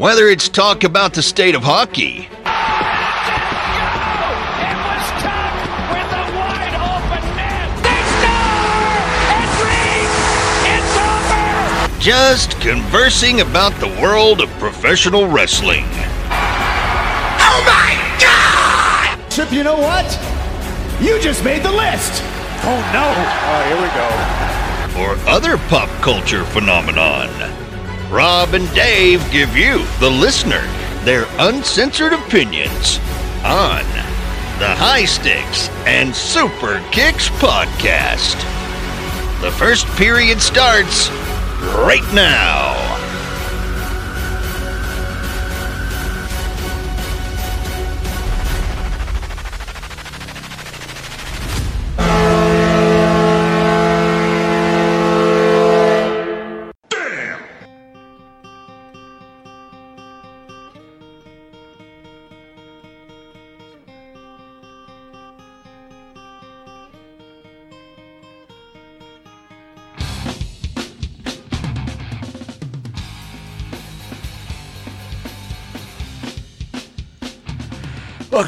Whether it's talk about the state of hockey, It was Tuck with the wide open net. They score! It's Reed! It's over! just conversing about the world of professional wrestling. Oh my God! Chip, you know what? You just made the list. Oh no! Oh, here we go. or other pop culture phenomenon. Rob and Dave give you, the listener, their uncensored opinions on the High Sticks and Super Kicks podcast. The first period starts right now.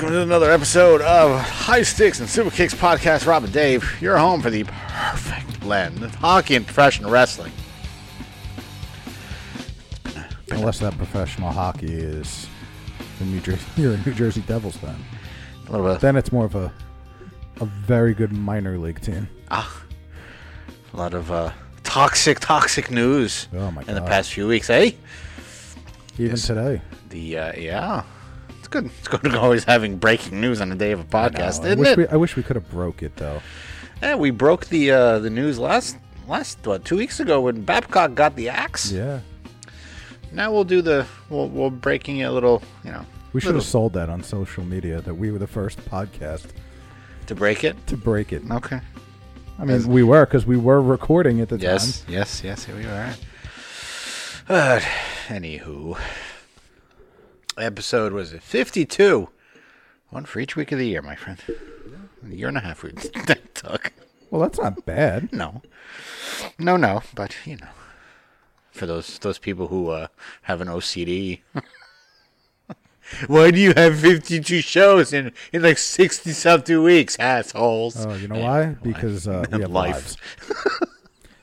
Welcome to another episode of High Sticks and Super Kicks podcast. Rob and Dave, your home for the perfect blend of hockey and professional wrestling. Unless that professional hockey is the New Jersey, you're a New Jersey Devils fan. A little bit, Then it's more of a a very good minor league team. Ah, a lot of uh, toxic, toxic news Oh my in the past few weeks, eh? Even today. The uh, yeah, good. It's good to always having breaking news on the day of a podcast, I isn't wish it? we I wish we could have broke it though. Yeah, we broke the uh, the news last last what two weeks ago when Babcock got the axe. Yeah. Now we'll do the we'll we're breaking a little, you know, We should little- have sold that on social media that we were the first podcast to break it. to break it. Okay. I mean, we were because we were recording at the Yes, time. yes, yes. Here we are. Uh, anywho, episode was it fifty-two? One for each week of the year, my friend. A year and a half we took. Well, that's not bad. No, no, no. But you know, for those those people who uh, have an OCD. Why do you have 52 shows in, in like 60 something weeks, assholes? Oh, you know why? Because uh, we have Life. lives.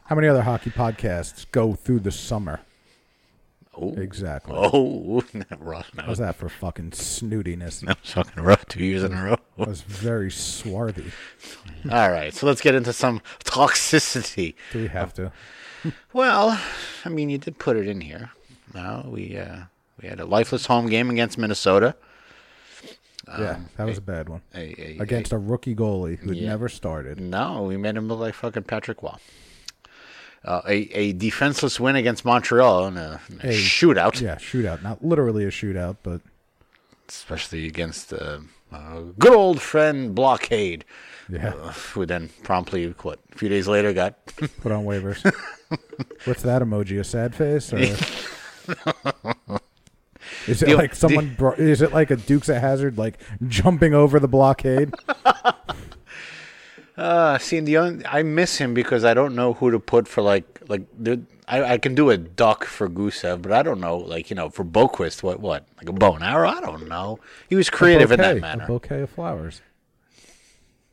How many other hockey podcasts go through the summer? Oh. Exactly. Oh, rough. That How's was, that for fucking snootiness? that was fucking rough. Two years in a row. That was very swarthy. All right, so let's get into some toxicity. Do we have to? Well, I mean, you did put it in here. No, we uh, we had a lifeless home game against Minnesota. yeah, that was a bad one. A, a, Against a rookie goalie who Yeah. never started. No, we made him look like fucking Patrick Wall. Uh, a, a defenseless win against Montreal in a, in a Hey, shootout, Yeah, shootout. Not literally a shootout, but especially against uh, uh, good old friend Blockade, yeah, who then promptly, what, a few days later got put on waivers. What's that emoji? A sad face? Or is it The- like someone? bro- is it like a Dukes of Hazard, like jumping over the blockade? Uh, see, the only, I miss him because I don't know who to put for like like the, I, I can do a duck for Gusev, but I don't know like you know for Boqvist what what like a bow and arrow. I don't know. He was creative in that bouquet, A manner. bouquet of flowers.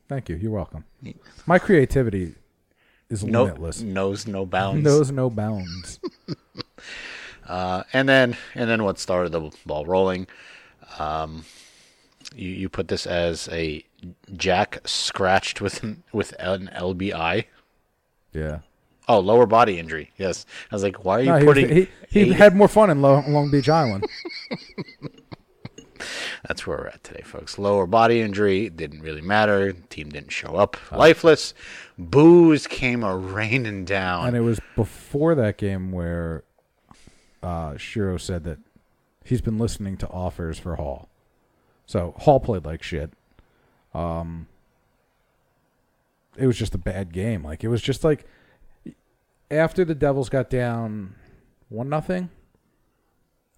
Thank you. You're welcome. My creativity is No limitless. knows no bounds. Knows no bounds. Uh, and then and then what started the ball rolling? Um, you you put this as a Jack scratched with an, with an LBI. Yeah. Oh, lower body injury. Yes, I was like, why are you No, he, was- putting? he, he a- had more fun in Lo- Long Beach Island. That's where we're at today, folks. Lower body injury didn't really matter. Team didn't show up. Lifeless. Boos came a raining down. and it was before that game where uh, Shero said that he's been listening to offers for Hall. So Hall played like shit. Um, it was just a bad game. Like it was just like after the Devils got down one nothing.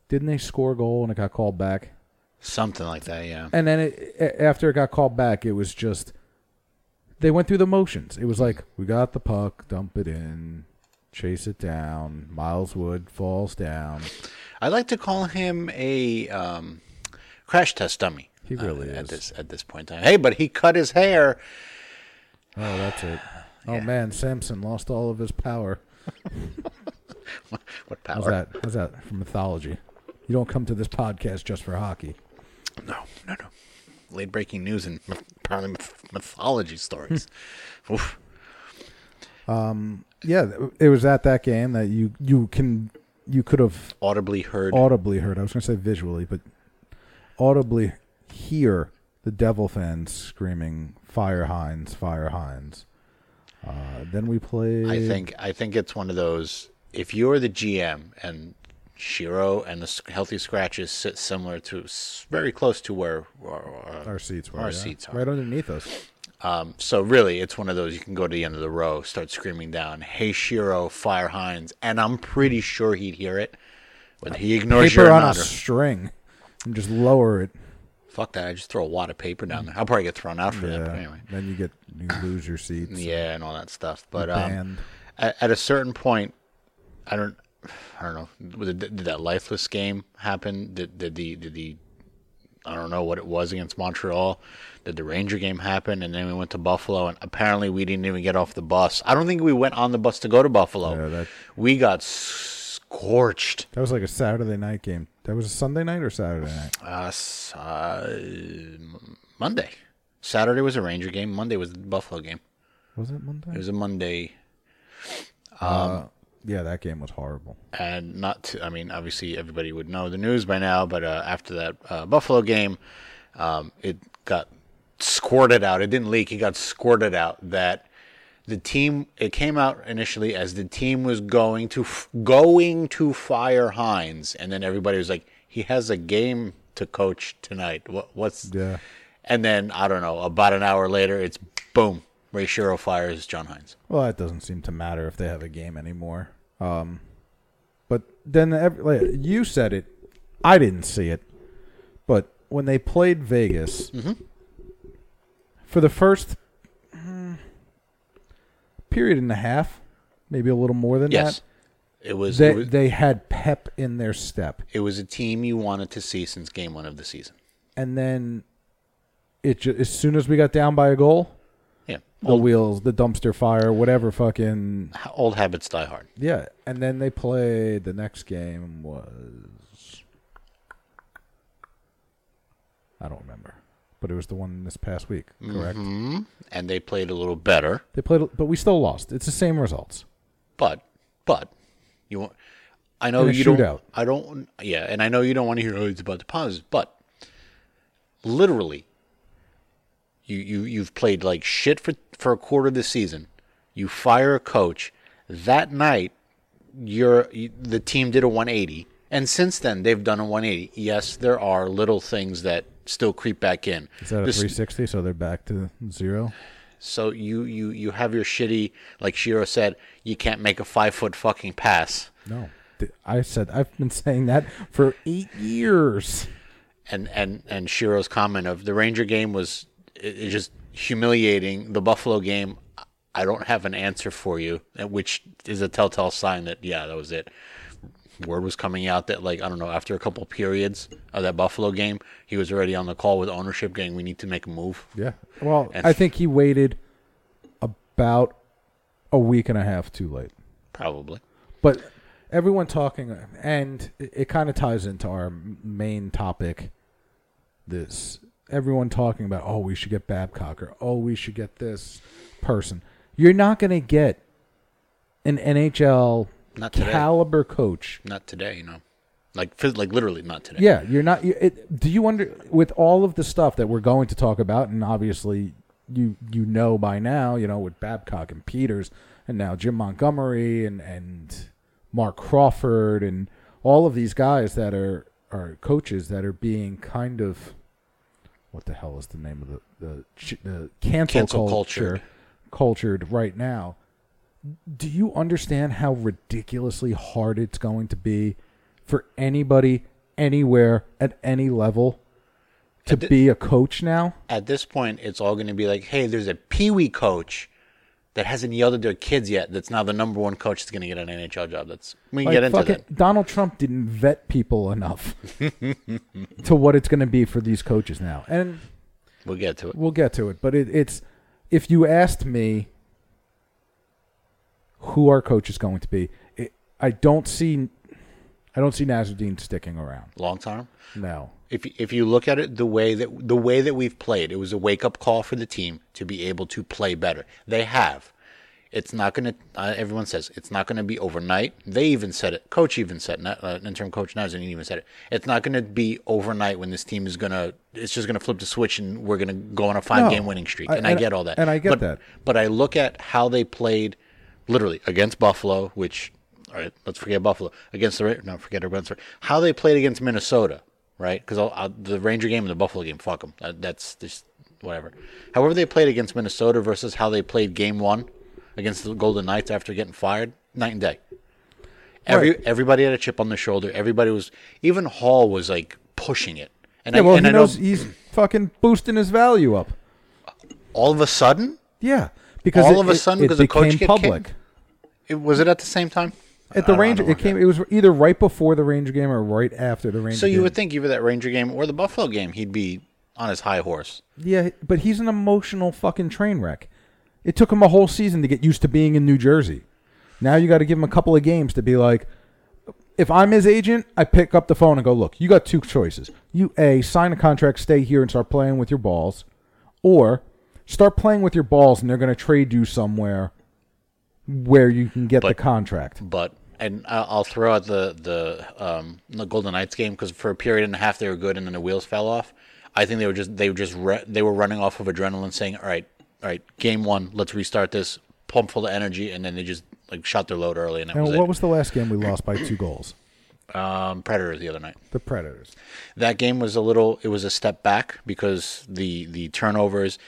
Didn't they score a goal and it got called back? Something like that, yeah. And then it, after it got called back, it was just they went through the motions. It was like we got the puck, dump it in, chase it down. Miles Wood falls down. I like to call him a um, crash test dummy. He really uh, at is. this at this point in time. Hey, but he cut his hair. Oh, that's it. Oh man, Samson lost all of his power. What power? How's that? How's that from mythology? You don't come to this podcast just for hockey. No, no, no. Late breaking news and apparently mythology stories. Oof. Yeah, it was at that game that you you can you could have Audibly heard. audibly heard. I was going to say visually, but audibly hear the Devil fans screaming "Fire Hynes! Fire Hynes!" Uh, then we play. I think I think it's one of those. If you're the GM and Shero and the healthy scratches sit similar to very close to where uh, our seats were our yeah. seats are. right underneath us. Um, so really, it's one of those you can go to the end of the row, start screaming down, "Hey Shero, fire Hynes," and I'm pretty sure he'd hear it. Whether he ignores you Paper or on a not, or- string, and just lower it. Fuck that. I just throw a wad of paper down there. I'll probably get thrown out for that. But anyway, Then you get you lose your seats. yeah, and all that stuff. But um, at, at a certain point, I don't, I don't know. Did, did that lifeless game happen? Did did the did the I don't know what it was against Montreal. Did the Ranger game happen? And then we went to Buffalo, and apparently we didn't even get off the bus. I don't think we went on the bus to go to Buffalo. Yeah, that- We got scorched. That was like a Saturday night game. That was a Sunday night or Saturday night. Uh, uh, Monday, Saturday was a Ranger game. Monday was the Buffalo game. Was it Monday? It was a Monday. yeah, that game was horrible. and not to, I mean, obviously everybody would know the news by now, but uh, after that uh, Buffalo game, um, it got squirted out. It didn't leak. It got squirted out that the team. It came out initially as the team was going to f- going to fire Hynes, and then everybody was like, "He has a game to coach tonight." What, what's Yeah. And then I don't know. About an hour later, it's boom. Ray Shero fires John Hynes. Well, that doesn't seem to matter if they have a game anymore. Um, but then ev- like, you said it. I didn't see it. But when they played Vegas, Mm-hmm. for the first period and a half, maybe a little more than Yes, that, it was. they it was they had pep in their step, It was a team you wanted to see since game one of the season. and then it ju- as soon as we got down by a goal, Yeah. the Old, wheels, the dumpster fire, whatever, fucking old habits die hard. Yeah, and then they played the next game was I don't remember, but it was the one this past week, correct? Mm-hmm. And they played a little better, They played, but we still lost. It's the same results. but but you want. I know you don't. I don't. Yeah, and I know you don't want to hear oh, it's about the positives, but literally, you you you've played like shit for for a quarter of the season. You fire a coach that night. You're you, the team did a 180, and since then they've done a 180. Yes, there are little things that still creep back in. Is that a This- 360? So they're back to zero. So you you you have your shitty like Shero said. You can't make a five foot fucking pass, No, I said I've been saying that for eight years. and and and Shero's comment of the Ranger game was it, it just humiliating. The Buffalo game, I don't have an answer for you, which is a telltale sign that yeah, that was it. Word was coming out that like I don't know after a couple periods of that Buffalo game, he was already on the call with ownership, getting we need to make a move. Yeah. Well, And- I think he waited about a week and a half too late. Probably. But everyone talking, and it, it kind of ties into our main topic. This everyone talking about, oh, we should get Babcock, or oh, we should get this person. You're not going to get an NHL Not today. caliber coach. Not today, you know. Like like literally not today. Yeah, you're not. It, do you wonder with all of the stuff that we're going to talk about, and obviously you you know by now, you know with Babcock and Peters, and now Jim Montgomery and and Marc Crawford and all of these guys that are are coaches that are being kind of what the hell is the name of the the, ch- the cancel, Cancel culture cultured. cultured right now. Do you understand how ridiculously hard it's going to be for anybody anywhere at any level to be a coach now? at this point, it's all going to be like, hey, there's a Pee Wee coach that hasn't yelled at their kids yet. That's now the number one coach that's going to get an NHL job. That's we can Like, get into that. Donald Trump didn't vet people enough to what it's going to be for these coaches now, and We'll get to it. we'll get to it. But it, it's if you asked me who our coach is going to be, it, I don't see, I don't see Nasreddine sticking around. Long term. No, If if you look at it the way that the way that we've played, it was a wake up call for the team to be able to play better. They have. It's not going to. Uh, everyone says it's not going to be overnight. They even said it. Coach even said. it. Uh, interim coach Nasreddine even said it. It's not going to be overnight when this team is going to. It's just going to flip the switch and we're going to go on a five No. game winning streak. I- And I, get all that. and I get but, that. But I look at how they played, literally against Buffalo, which. All right, let's forget Buffalo against the no, forget against how they played against Minnesota, right? Because the Ranger game and the Buffalo game, fuck them. That, uh, that's just whatever. However, they played against Minnesota versus how they played Game One against the Golden Knights after getting fired, night and day. Every Right. everybody had a chip on their shoulder. Everybody was even Hall was like pushing it, and yeah, I, well, and he I know knows he's fucking boosting his value up. all of a sudden Yeah, because All it- of a sudden, it because the coach became public. kicked? it was it at the same time. At the Ranger, it came. It was either right before the Ranger game or right after the Ranger. Game. So you game. would think either that Ranger game or the Buffalo game, he'd be on his high horse. Yeah, but he's an emotional fucking train wreck. It took him a whole season to get used to being in New Jersey. Now you got to give him a couple of games to be like, if I'm his agent, I pick up the phone and go, look, you got two choices. You a sign a contract, stay here and start playing with your balls, or start playing with your balls and they're going to trade you somewhere where you can get the contract. But and I'll throw out the the um, the Golden Knights game because for a period and a half they were good and then the wheels fell off. I think they were just they were just re- they were running off of adrenaline, saying, "All right, all right, game one, let's restart this, pump full of energy," and then they just like shot their load early, and And was what it. was the last game we lost by two goals? um, Predators the other night. The Predators. That game was a little. It was a step back because the the turnovers.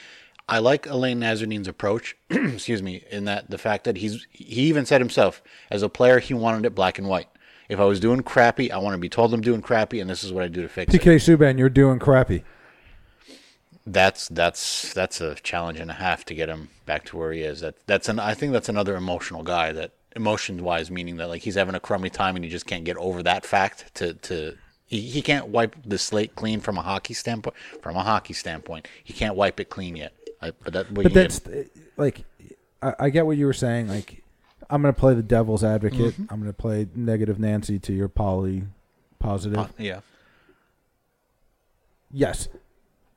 I like Alain Nasreddine's approach. excuse me, in that the fact that he's he even said himself as a player he wanted it black and white. If I was doing crappy, I want to be told I'm doing crappy, and this is what I do to fix it. PK Subban, you're doing crappy. That's that's that's a challenge and a half to get him back to where he is. That that's an I think that's another emotional guy. That emotions wise, meaning that like he's having a crummy time and he just can't get over that fact. To to he, he can't wipe the slate clean from a hockey standpoint. From a hockey standpoint, he can't wipe it clean yet. I, but that But that's get- like, I, I get what you were saying. Like, I'm going to play the devil's advocate. Mm-hmm. I'm going to play negative Nancy to your poly positive. uh, yeah. yes.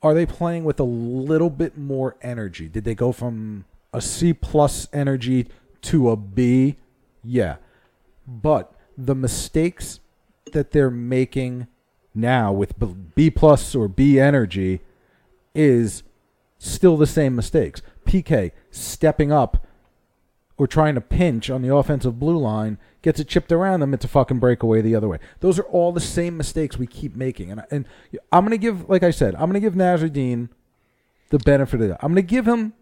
Are they playing with a little bit more energy? Did they go from a C plus energy to a B? Yeah. But the mistakes that they're making now with B- B plus or B energy is still the same mistakes. PK stepping up or trying to pinch on the offensive blue line gets it chipped around them. It's a fucking breakaway the other way. Those are all the same mistakes we keep making. And, and I'm going to give, like I said, I'm going to give Nasreddine the benefit of that. I'm going to give him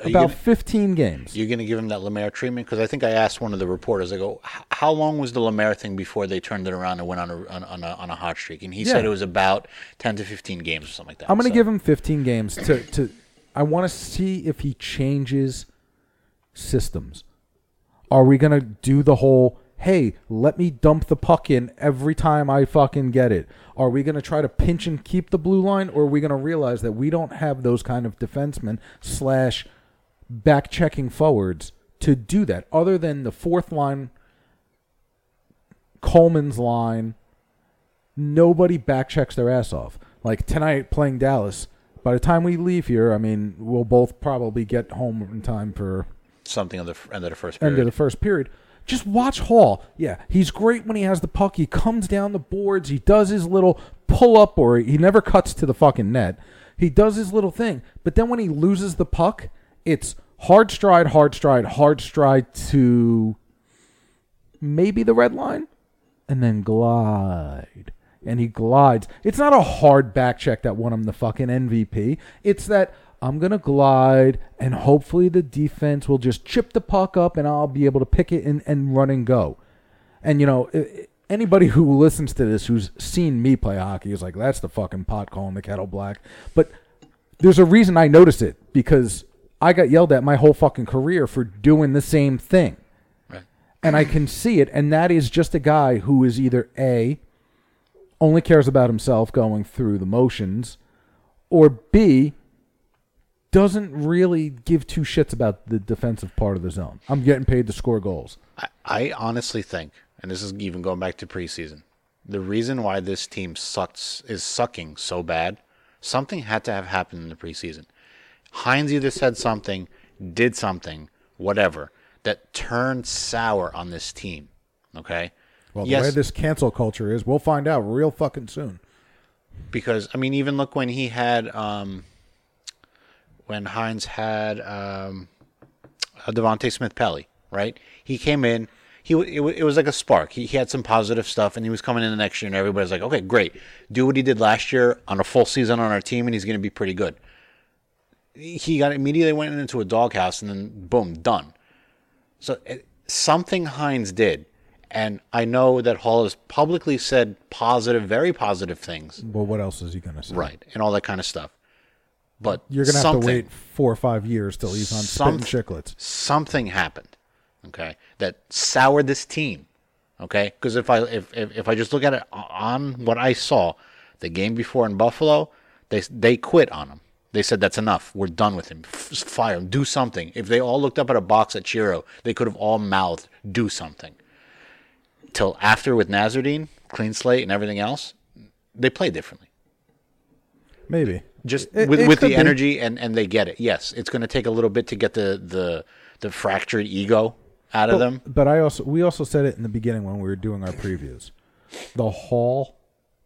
about gonna- 15 games. You're going to give him that Lemaire treatment because I think I asked one of the reporters. I go, "How long was the Lemaire thing before they turned it around and went on a on, on a, on a hot streak?" And he said it was about 10 to 15 games or something like that. I'm going to So- give him 15 games to to. I want to see if he changes systems. Are we going to do the whole? Hey, let me dump the puck in every time I fucking get it. Are we going to try to pinch and keep the blue line, or are we going to realize that we don't have those kind of defensemen slash back checking forwards to do that? Other than the fourth line, Coleman's line, nobody back checks their ass off. Like tonight playing Dallas, by the time we leave here, I mean, we'll both probably get home in time for something at the f- end of the first end of the first period. Just watch Hall. Yeah, he's great when he has the puck. He comes down the boards. He does his little pull up, or he never cuts to the fucking net. He does his little thing. But then when he loses the puck, it's hard stride, hard stride, hard stride to maybe the red line, and then glide. And he glides. It's not a hard back check that won him the fucking MVP. It's that I'm going to glide, and hopefully the defense will just chip the puck up, and I'll be able to pick it and, and run and go. And, you know, anybody who listens to this who's seen me play hockey is like, that's the fucking pot calling the kettle black. But there's a reason I notice it because I got yelled at my whole fucking career for doing the same thing. Right. And I can see it. And that is just a guy who is either A, only cares about himself going through the motions, or B, doesn't really give two shits about the defensive part of the zone. I'm getting paid to score goals. I, I honestly think, and this is even going back to preseason, the reason why this team sucks is sucking so bad, something had to have happened in the preseason. Hynes either said something, did something, whatever, that turned sour on this team. Okay? Well, the Yes. way this cancel culture is, we'll find out real fucking soon. because I mean, even look when he had um, when Hynes had um, uh, Devante Smith Pelly, right? He came in. He it, it was like a spark. He, he had some positive stuff, and he was coming in the next year, and everybody's like, "Okay, great, do what he did last year on a full season on our team, and he's going to be pretty good." He got immediately went into a doghouse, and then boom, done. So it, something Hynes did, and I know that Hall has publicly said positive, very positive things Well, what else is he going to say? right, and all that kind of stuff. But You're going to have to wait four or five years till he's on some- Chiclets. Something happened, okay, that soured this team, okay. Because if I if, if if I just look at it on what I saw, the game before in Buffalo, they they quit on him. They said that's enough. We're done with him. F- fire him. Do something. If they all looked up at a box at Shero, they could have all mouthed, "Do something." Till after with Nasreddine, clean slate, and everything else, they play differently. Maybe. just It- with, it with the be. energy and, and they get it. Yes, it's going to take a little bit to get the the, the fractured ego out of them. But I also we also said it in the beginning when we were doing our previews. The Hall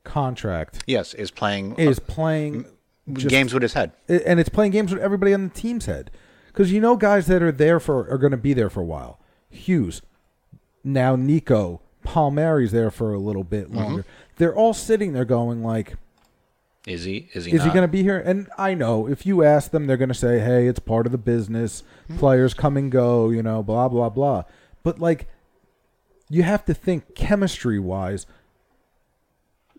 contract Yes, is playing uh, is playing just, games with his head. and it's playing games with everybody on the team's head. Because you know, guys that are there for are going to be there for a while. Hughes, now Nico, Palmieri's there for a little bit Mm-hmm. longer. They're all sitting there going like, Is he? Is he? "Is he going to be here?" And I know if you ask them, they're going to say, "Hey, it's part of the business. Hmm. Players come and go, you know, blah blah blah." But like, you have to think chemistry wise.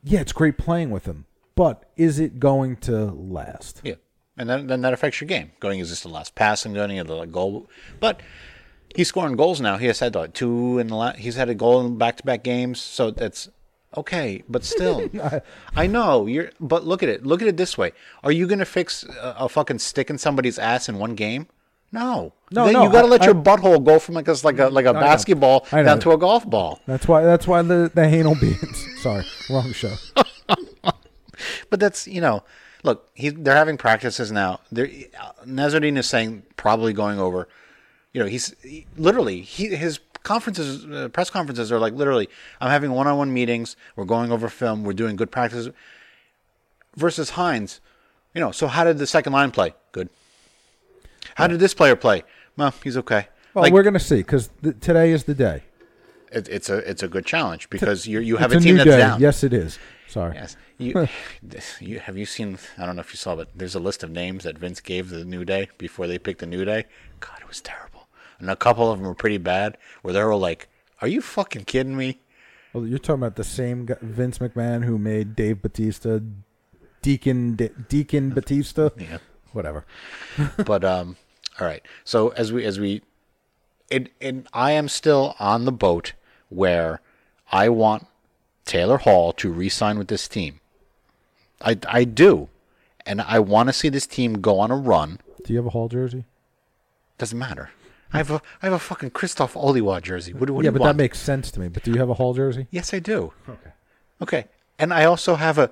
Yeah, it's great playing with him, but is it going to last? Yeah, and then then that affects your game. Going is this the last pass and going to the goal, but he's scoring goals now. He has had what, two in the la- he's had a goal in back to back games, so that's okay. But still, I know you're. But look at it. Look at it this way: Are you going to fix a, a fucking stick in somebody's ass in one game? No, No, Then no, You got to I- let your butthole go from like a like a like a basketball I down to a golf ball. That's why. That's why the the anal beans. Sorry, wrong show. But that's you know, look, he, they're having practices now. They're, uh, Nasreddine is saying probably going over. You know, he's he, literally he his conferences, uh, press conferences are like literally. I'm having one-on-one meetings. We're going over film. We're doing good practices. Versus Hynes, you know. So how did the second line play? Good. How did this player play? Well, he's okay. Well, like we're gonna see because th- today is the day. it, it's a it's a good challenge because you you have it's a team new that's day. down. Yes, it is. Sorry. Yes. You, you have you seen? I don't know if you saw, but there's a list of names that Vince gave the New Day before they picked the New Day. God, it was terrible, and a couple of them were pretty bad. Where they were like, "Are you fucking kidding me?" Well, you're talking about the same guy, Vince McMahon who made Dave Batista, Deacon De- Deacon Batista. Yeah. Whatever. but um, all right. So as we as we, it and I am still on the boat where I want Taylor Hall to re-sign with this team. I I do, and I want to see this team go on a run. Do you have a Hall jersey? Doesn't matter. I have a I have a fucking Krzysztof Oliwa jersey. What, what yeah, do you but want? that makes sense to me. But do you have a Hall jersey? yes, I do. Okay. Okay, and I also have a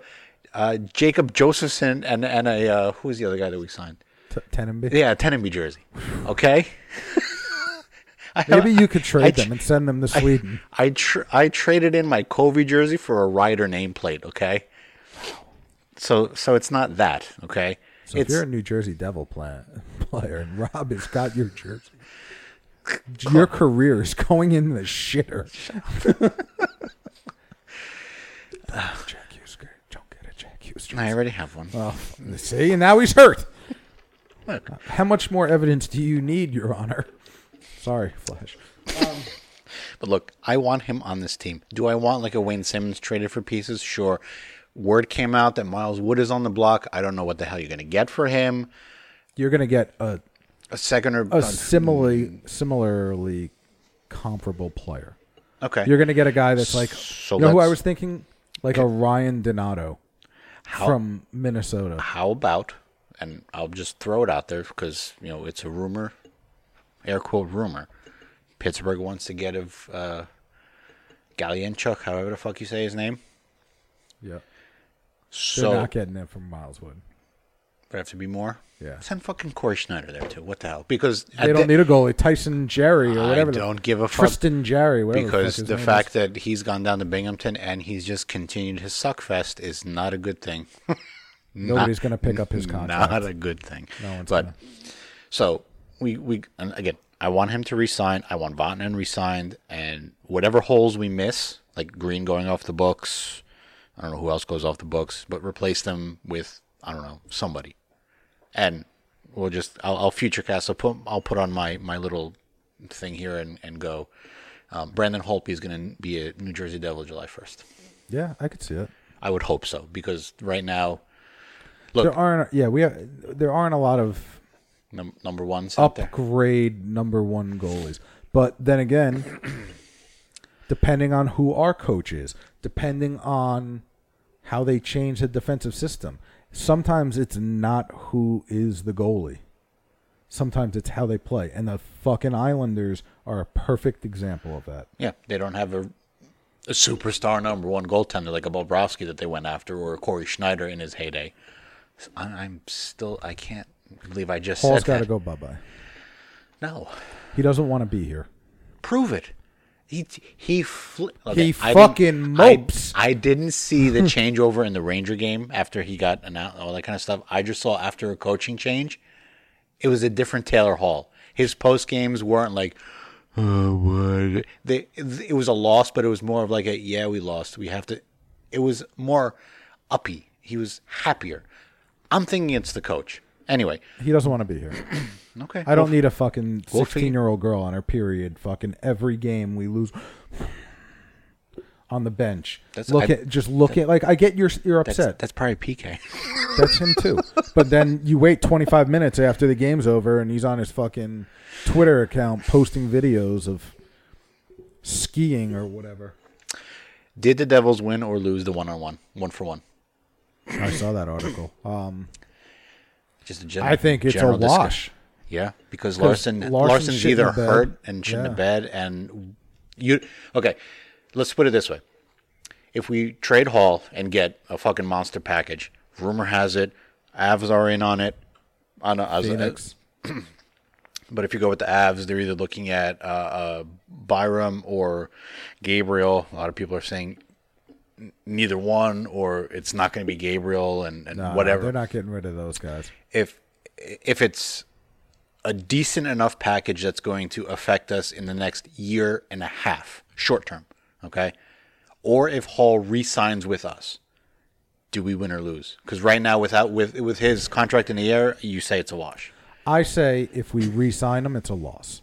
uh, Jacob Josefson and and a uh, who's the other guy that we signed? T- Tenenby. Yeah, Tenenby jersey. Okay. Maybe you could trade I them and send them to Sweden. I tr- I traded in my Covey jersey for a Ryder nameplate. Okay. So so it's not that. Okay. so if you're a New Jersey Devil player and Rob has got your jersey, your career is going in the shitter. Jack Hughes, don't get a Jack Hughes. I already have one. Oh, see, and now he's hurt. Look. Uh, how much more evidence do you need, Your Honor? Sorry, Flash. Um, but look, I want him on this team. Do I want like a Wayne Simmonds traded for pieces? Sure. Word came out that Miles Wood is on the block. I don't know what the hell you're going to get for him. You're gonna get a A second or a similarly similarly comparable player. okay. You're going to get a guy that's like, So you know who I was thinking? Like a Ryan Donato How- from Minnesota. How about, and I'll just throw it out there because you know it's a rumor, air quote rumor. Pittsburgh wants to get of uh, Galchenyuk, however the fuck you say his name. Yeah. They're So not getting it from Miles Wood. there have to be more. Yeah. Send fucking Cory Schneider there too. What the hell? Because They don't need a goalie. Tyson Jarry or whatever. the- don't give a fuck Tristan Jarry, whatever. because the, the fact is. that he's gone down to Binghamton and he's just continued his suck fest is not a good thing. nobody's going to pick up his contract. Not a good thing. No one's but gonna. so we we and again, I want him to resign. I want Vatanen resigned, and whatever holes we miss, like Greene going off the books. I don't know who else goes off the books, but replace them with I don't know somebody, and we'll just I'll, I'll future cast. I'll put I'll put on my my little thing here and and go. Um, Braden Holtby is going to be a New Jersey Devil July first. Yeah, I could see it. I would hope so because right now, look, There aren't. Yeah, we have, there aren't a lot of num- number ones upgrade number one goalies. But then again, depending on who our coach is, depending on how they change the defensive system, sometimes it's not who is the goalie. Sometimes it's how they play. And the fucking Islanders are a perfect example of that. Yeah, they don't have a, a superstar number one goaltender like a Bobrovsky that they went after, or a Cory Schneider in his heyday. I, I'm still, I can't believe I just Paul's said got to go bye bye. No, He doesn't want to be here. prove it. He he fl- He I fucking didn't- I- mopes. I, didn't see the changeover in the Ranger game after he got announced, all that kind of stuff. I just saw after a coaching change, it was a different Taylor Hall. His post games weren't like, oh, what? They, it was a loss, but it was more of like a, yeah, we lost. We have to. It was more uppy. He was happier. I'm thinking it's the coach. Anyway, He doesn't want to be here. okay. I don't need a fucking We'll 16 year old girl on her period. Fucking every game we lose on the bench. That's- look I- at just look at like I get you're you're That's, upset. that's probably PK. That's him too. but then you wait 25 minutes after the game's over and he's on his fucking Twitter account posting videos of skiing or whatever. Did the Devils win or lose the one on one, one for one? I saw that article. Um, Just a general. I think it's a general discussion. wash. Yeah, because Larsson Larsson's Larsson's either hurt and the Yeah. bed, and you. Okay, let's put it this way: if we trade Hall and get a fucking monster package, rumor has it, Avs are in on it. On a, as a- but if you go with the Avs, they're either looking at uh, uh, Byram or Gabriel. A lot of people are saying neither one, or it's not going to be Gabriel, and, and Nah, whatever They're not getting rid of those guys. If if it's a decent enough package that's going to affect us in the next year and a half, short term, okay? Or if Hall re-signs with us, do we win or lose? Because right now, without with with his contract in the air, you say it's a wash I say if we re-sign him, it's a loss.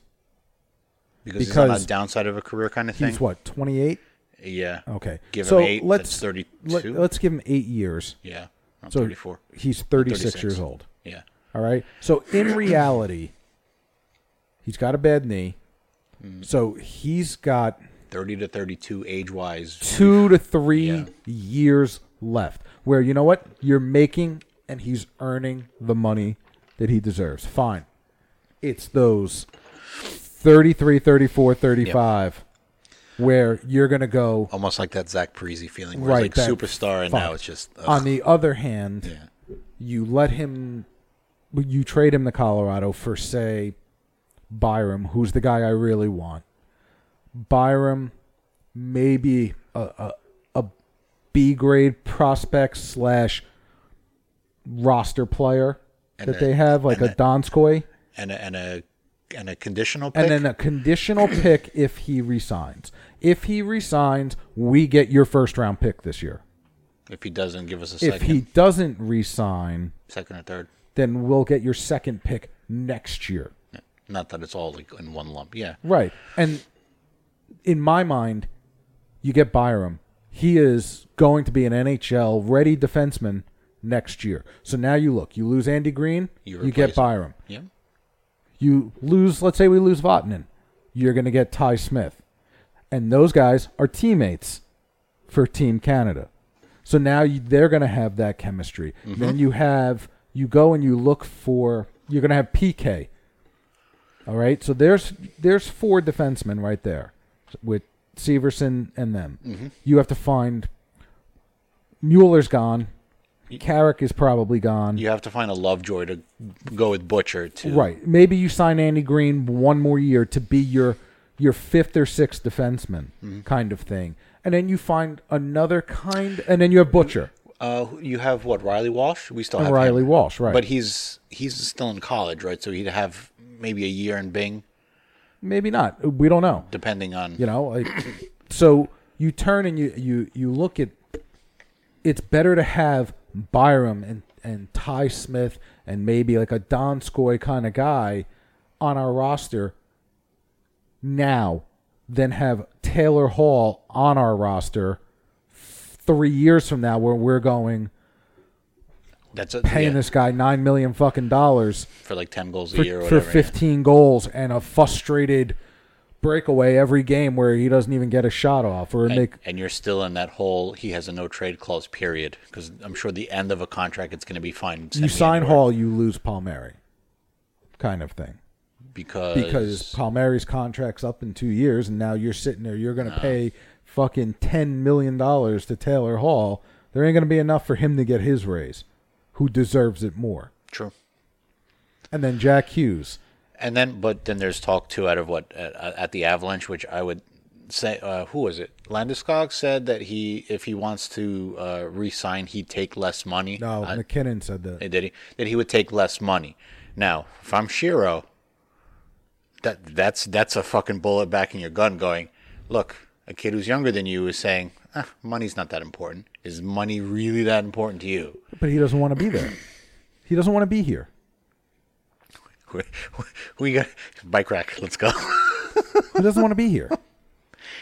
because, he's on Because the downside of a career kind of thing. He's what 28. Yeah. Okay, Give so him eight. Let's thirty-two. Let, us give him eight years. yeah. I'm So thirty-four. he's 36, 36. years old. Yeah. All right. So in reality, he's got a bad knee. Mm. So he's got Thirty to thirty-two, age-wise. two to three Yeah. years left. Where you know what you're making, and he's earning the money that he deserves. Fine. It's those 33, 34, 35, where you're gonna go Almost like that Zach Parise feeling, where right. it's like superstar, and fuck. now it's just ugh. On the other hand, Yeah. you let him, you trade him to Colorado for say Byram, who's the guy I really want. Byram, maybe a a, a B grade prospect slash roster player And that a- they have, like a a- Donskoi, and a and a and a conditional pick. and then a conditional pick if he resigns. If he resigns, we get your first round pick this year. if he doesn't give us a If he doesn't resign, second or third. Then we'll get your second pick next year. Not that it's all like in one lump. Yeah, Right. And in my mind, you get Byram. He is going to be an NHL ready defenseman next year. So now you look, you lose Andy Greene, You you, get him. Byram. yeah. You lose, let's say we lose Vatanen. You're going to get Ty Smith. And those guys are teammates for Team Canada. So now you, they're going to have that chemistry. Mm-hmm. Then you have, you go and you look for, you're going to have PK. All right. So there's there's four defensemen right there with Severson and them. You have to find Mueller's gone. Carrick is probably gone. You have to find a Lovejoy to go with Butcher to Right. Maybe you sign Andy Greene one more year to be your your fifth or sixth defenseman Mm-hmm. kind of thing. And then you find another kind and then you have Butcher. Uh, you have what Reilly Walsh? We still have Reilly him. Walsh, right. But he's he's still in college, right? So he'd have maybe a year in Bing, Maybe not. We don't know. depending on You know, like so you turn and you you you look at it's better to have Byram and and Ty Smith and maybe like a Donskoi kind of guy on our roster now than have Taylor Hall on our roster three years from now where we're going that's a, paying yeah, this guy nine million fucking dollars for like ten goals a for, year or for whatever. yeah. 15 goals and a frustrated breakaway every game where he doesn't even get a shot off or And, make and you're still in that whole he has a no trade clause period because I'm sure the end of a contract it's going to be fine. you sign. Hall, you lose Palmieri, kind of thing. because Because Palmieri's contract's up in two years, and now you're sitting there. You're going to pay fucking ten million dollars to Taylor Hall. There ain't going to be enough for him to get his raise. Who deserves it more? true. And then Jack Hughes. And then, but then there's talk too out of what at, at the Avalanche, which I would say, uh, who was it? Landeskog said that he, if he wants to uh, re-sign, he'd take less money. No, Uh, MacKinnon said that. did he? That he would take less money. Now, if I'm Shero, that that's that's a fucking bullet back in your gun. Going, look, a kid who's younger than you is saying, ah, money's not that important. Is money really that important to you? But he doesn't want to be there. He doesn't want to be here. We, we got bike rack. Let's go. He doesn't want to be here.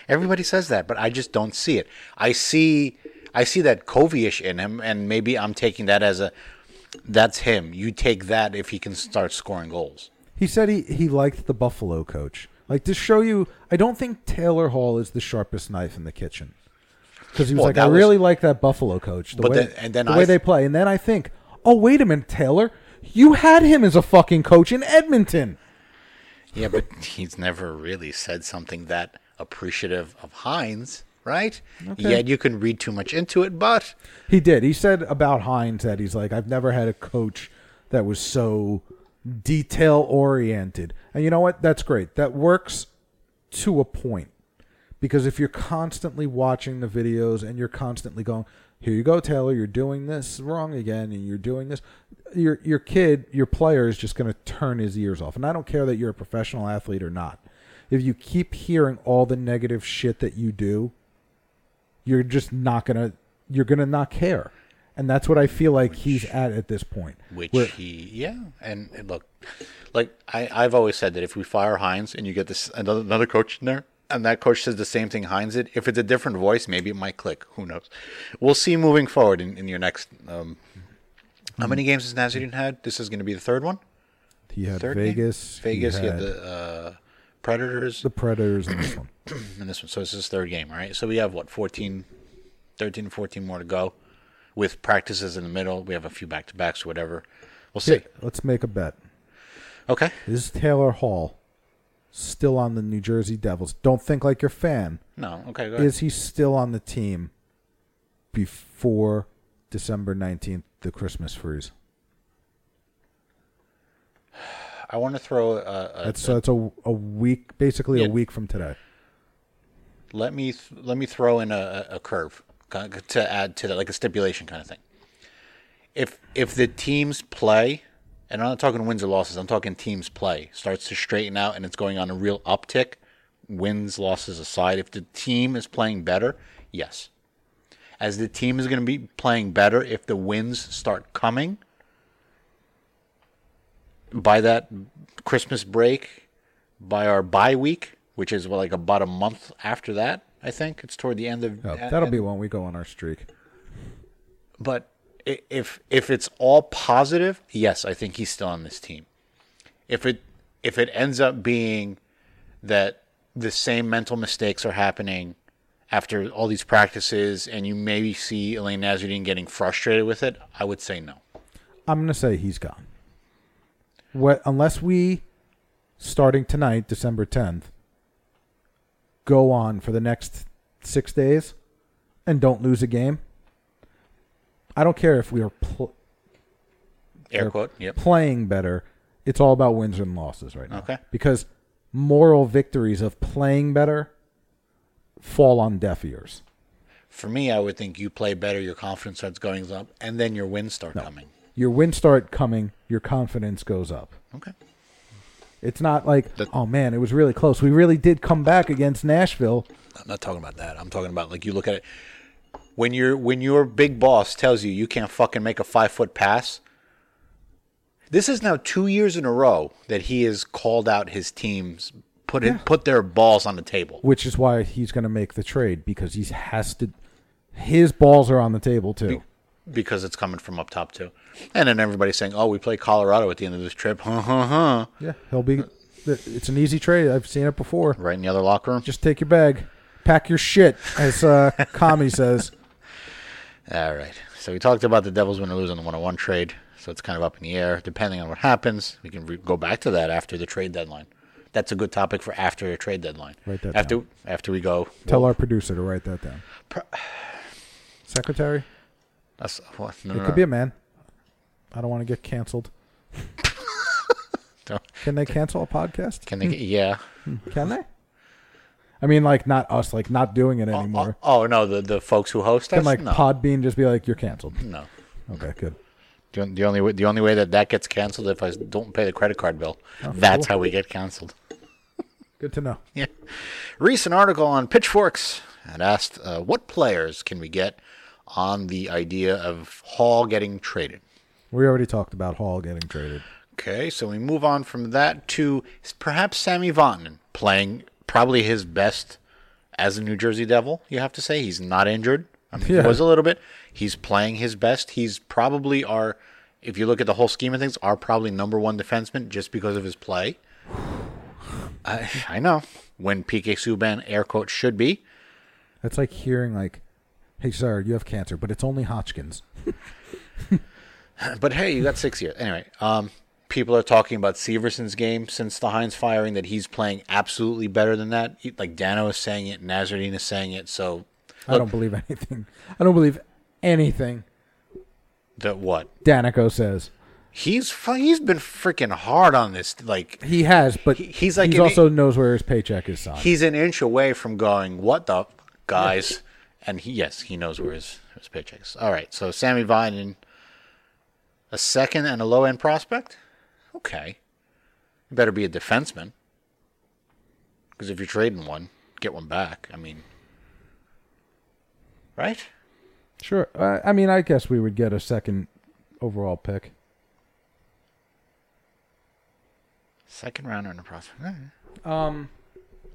Everybody says that, but I just don't see it. I see, I see that Covey-ish in him, and maybe I'm taking that as a, that's him. You take that if he can start scoring goals. He said he, he liked the Buffalo coach. Like to show you, I don't think Taylor Hall is the sharpest knife in the kitchen. Because he was Well, like, I was- really like that Buffalo coach. The But way, then- and then the I way they play. And then I think, oh wait a minute, Taylor, you had him as a fucking coach in Edmonton. Yeah, but he's never really said something that appreciative of Hynes, right? Okay. Yet you can read too much into it, but He did. He said about Hynes that he's like, I've never had a coach that was so detail oriented. And you know what? That's great. That works to a point. Because if you're constantly watching the videos and you're constantly going, here you go, Taylor, you're doing this wrong again, and you're doing this, your your kid, your player is just going to turn his ears off. And I don't care that you're a professional athlete or not. If you keep hearing all the negative shit that you do, you're just not gonna you're gonna not care and that's what i feel like he's at at this point which Where- he, yeah, and, and look, like I, I've always said that if we fire Hynes and you get this another another coach in there, and that coach says the same thing Hynes did, if it's a different voice, maybe it might click. Who knows? We'll see moving forward in, in your next. Um, how many games has Nasreddine had? This is going to be the third one. he had Third game? vegas Vegas. he He had had the uh, Predators the predators in this one in this one. So this is his third game, right? So we have what 14, 13, 14 more to go, with practices in the middle. We have a few back to backs, whatever. We'll see. Here, let's make a bet Okay. is taylor hall still on the new jersey devils don't think like your fan No. Okay. Is he still on the team before december 19th the christmas freeze I want to throw a, a, that's that's a, a week basically Yeah. a week from today let me th- let me throw in a, a curve to add to that, like a stipulation kind of thing. If if the teams play, and I'm not talking wins or losses, I'm talking teams play starts to straighten out and it's going on a real uptick, wins losses aside. If the team is playing better, yes. As the team is going to be playing better, if the wins start coming by that Christmas break, by our bye week, which is like about a month after that. I think it's toward the end of. Oh, that'll be when we go on our streak But if if it's all positive, yes, I think he's still on this team. If it if it ends up being that the same mental mistakes are happening after all these practices, and you maybe see Alain Nasreddine getting frustrated with it, I would say no. I'm going to say he's gone. What unless we starting tonight, December 10th, go on for the next 6 days and don't lose a game. I don't care if we are pl- Air quote. Yep. playing better. It's all about wins and losses right now. Okay. Because moral victories of playing better fall on deaf ears. For me, I would think you play better, your confidence starts going up, and then your wins start coming. Your wins start coming, your confidence goes up. Okay. It's not like, The- oh man, it was really close. We really did come back against Nashville. I'm not talking about that. I'm talking about like you look at it when your when your big boss tells you you can't fucking make a five foot pass. This is now two years in a row that he has called out his teams, put it, put their balls on the table. which is why he's going to make the trade because he has to. His balls are on the table too. Because it's coming from up top too. And then everybody's saying, "Oh, we play Colorado at the end of this trip." Huh, huh, huh. Yeah, he'll be. It's an easy trade. I've seen it before. Right in the other locker room. Just take your bag, pack your shit, as uh, Kami says. All right. So we talked about the Devils win or lose on the one-on-one trade. So it's kind of up in the air. Depending on what happens, we can re- go back to that after the trade deadline. That's a good topic for after the trade deadline. Write that after down. after we go. Tell our producer to write that down. Secretary. That's, what, no, It no, could no. be a man. I don't want to get canceled. Can they cancel a podcast? Can they? Yeah. Can they? I mean, like not us, like not doing it Oh, anymore. Oh, oh, no, the the folks who host us. Can like no. Podbean just be like, you're canceled? no. Okay, good. The, the only way, the only way that that gets canceled if I don't pay the credit card bill. Oh, That's how we get canceled. Good to know. Yeah. Recent article on Pitchforks had asked, uh, what players can we get on the idea of Hall getting traded? We already talked about Hall getting traded. Okay, so we move on from that to perhaps Sami Vatanen playing probably his best as a New Jersey Devil. You have to say he's not injured. I mean, Yeah. he was a little bit. He's playing his best. He's probably our, if you look at the whole scheme of things, our probably number one defenseman just because of his play. I I know when PK Subban air quote should be. That's like hearing like, "Hey, sir, you have cancer, but it's only Hodgkin's." But hey, you got six years. Anyway, um, people are talking about Severson's game since the Hynes firing that he's playing absolutely better than that. He- Like Dano is saying it, Nasreddine is saying it. So I don't believe anything. I don't believe anything that what Daneyko says. he's he's been freaking hard on this. Like He has, but He- he's like he also knows where his paycheck is signed. he's an inch away from going what the guys, and he yes he knows where his his paycheck is. All right, so Sammy Vinen, a second and a low end prospect. Okay, you better be a defenseman. Because if you're trading one, get one back. I mean, right? Sure. Uh, I mean, I guess we would get a second overall pick. Second rounder in the prospect. Right. Um,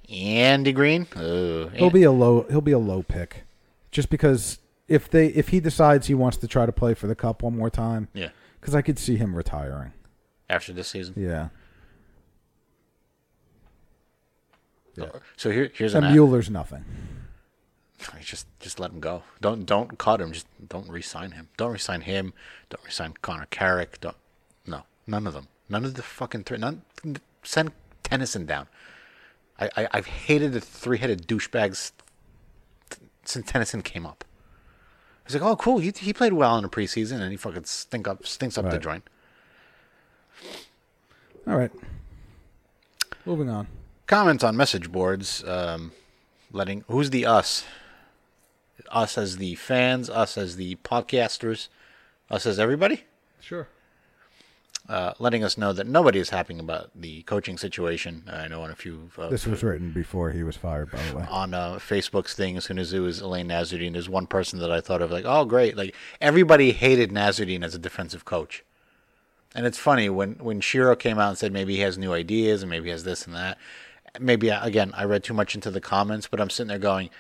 Andy Greene. Oh, he'll be a low. He'll be a low pick, just because if they if he decides he wants to try to play for the cup one more time, yeah. because I could see him retiring. After this season. Yeah. So here, here's an And Mueller's nothing. Just just let him go. Don't don't cut him. Just don't re-sign him. Don't re-sign him. Don't re-sign Connor Carrick. Don't no none of them. None of the fucking three. None. Send Tennyson down. I, I I've hated the three-headed douchebags since Tennyson came up. He's like, oh cool. He he played well in the preseason and he fucking stink up stinks up the joint. All right. Moving on. Comments on message boards. Um, letting who's the us? Us as the fans. Us as the podcasters. Us as everybody. Sure. Uh, letting us know that nobody is happy about the coaching situation. I know on a few uh, This was written before he was fired, by the way. on uh, Facebook's thing. As soon as it was Alain Nasreddine, there's one person that I thought of like, oh great, like everybody hated Nasreddine as a defensive coach. And it's funny when when Shero came out and said maybe he has new ideas and maybe he has this and that. Maybe again, I read too much into the comments, but I'm sitting there going,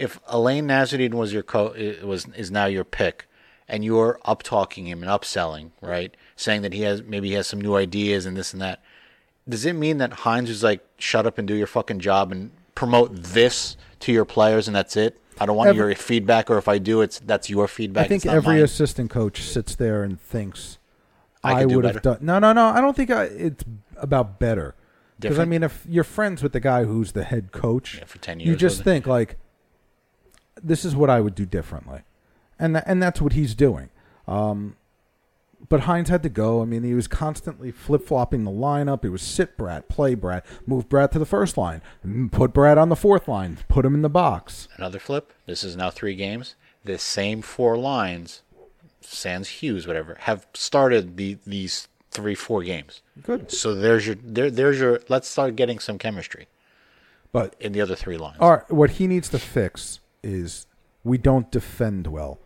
if Alain Nasreddine was your co- was is now your pick, and you're up talking him and upselling, right, saying that he has maybe he has some new ideas and this and that, does it mean that Hynes is like, shut up and do your fucking job and promote this to your players and that's it? I don't want Every- your feedback, or if I do, it's that's your feedback. I think every mine. assistant coach sits there and thinks, I I, would have done. No, no, no. I don't think I, it's about better. Because I mean, if you're friends with the guy who's the head coach, Yeah, for 10 years, you just think like, this is what I would do differently, and tha- and that's what he's doing. Um, but Hynes had to go. I mean, he was constantly flip flopping the lineup. It was sit Brad, play Brad, move Brad to the first line, put Brad on the fourth line, put him in the box. Another flip. This is now three games. The same four lines, Sans Hughes, whatever, have started the these three four games. Good, So there's your there there's your. Let's start getting some chemistry but in the other three lines. All right, what he needs to fix is we don't defend well.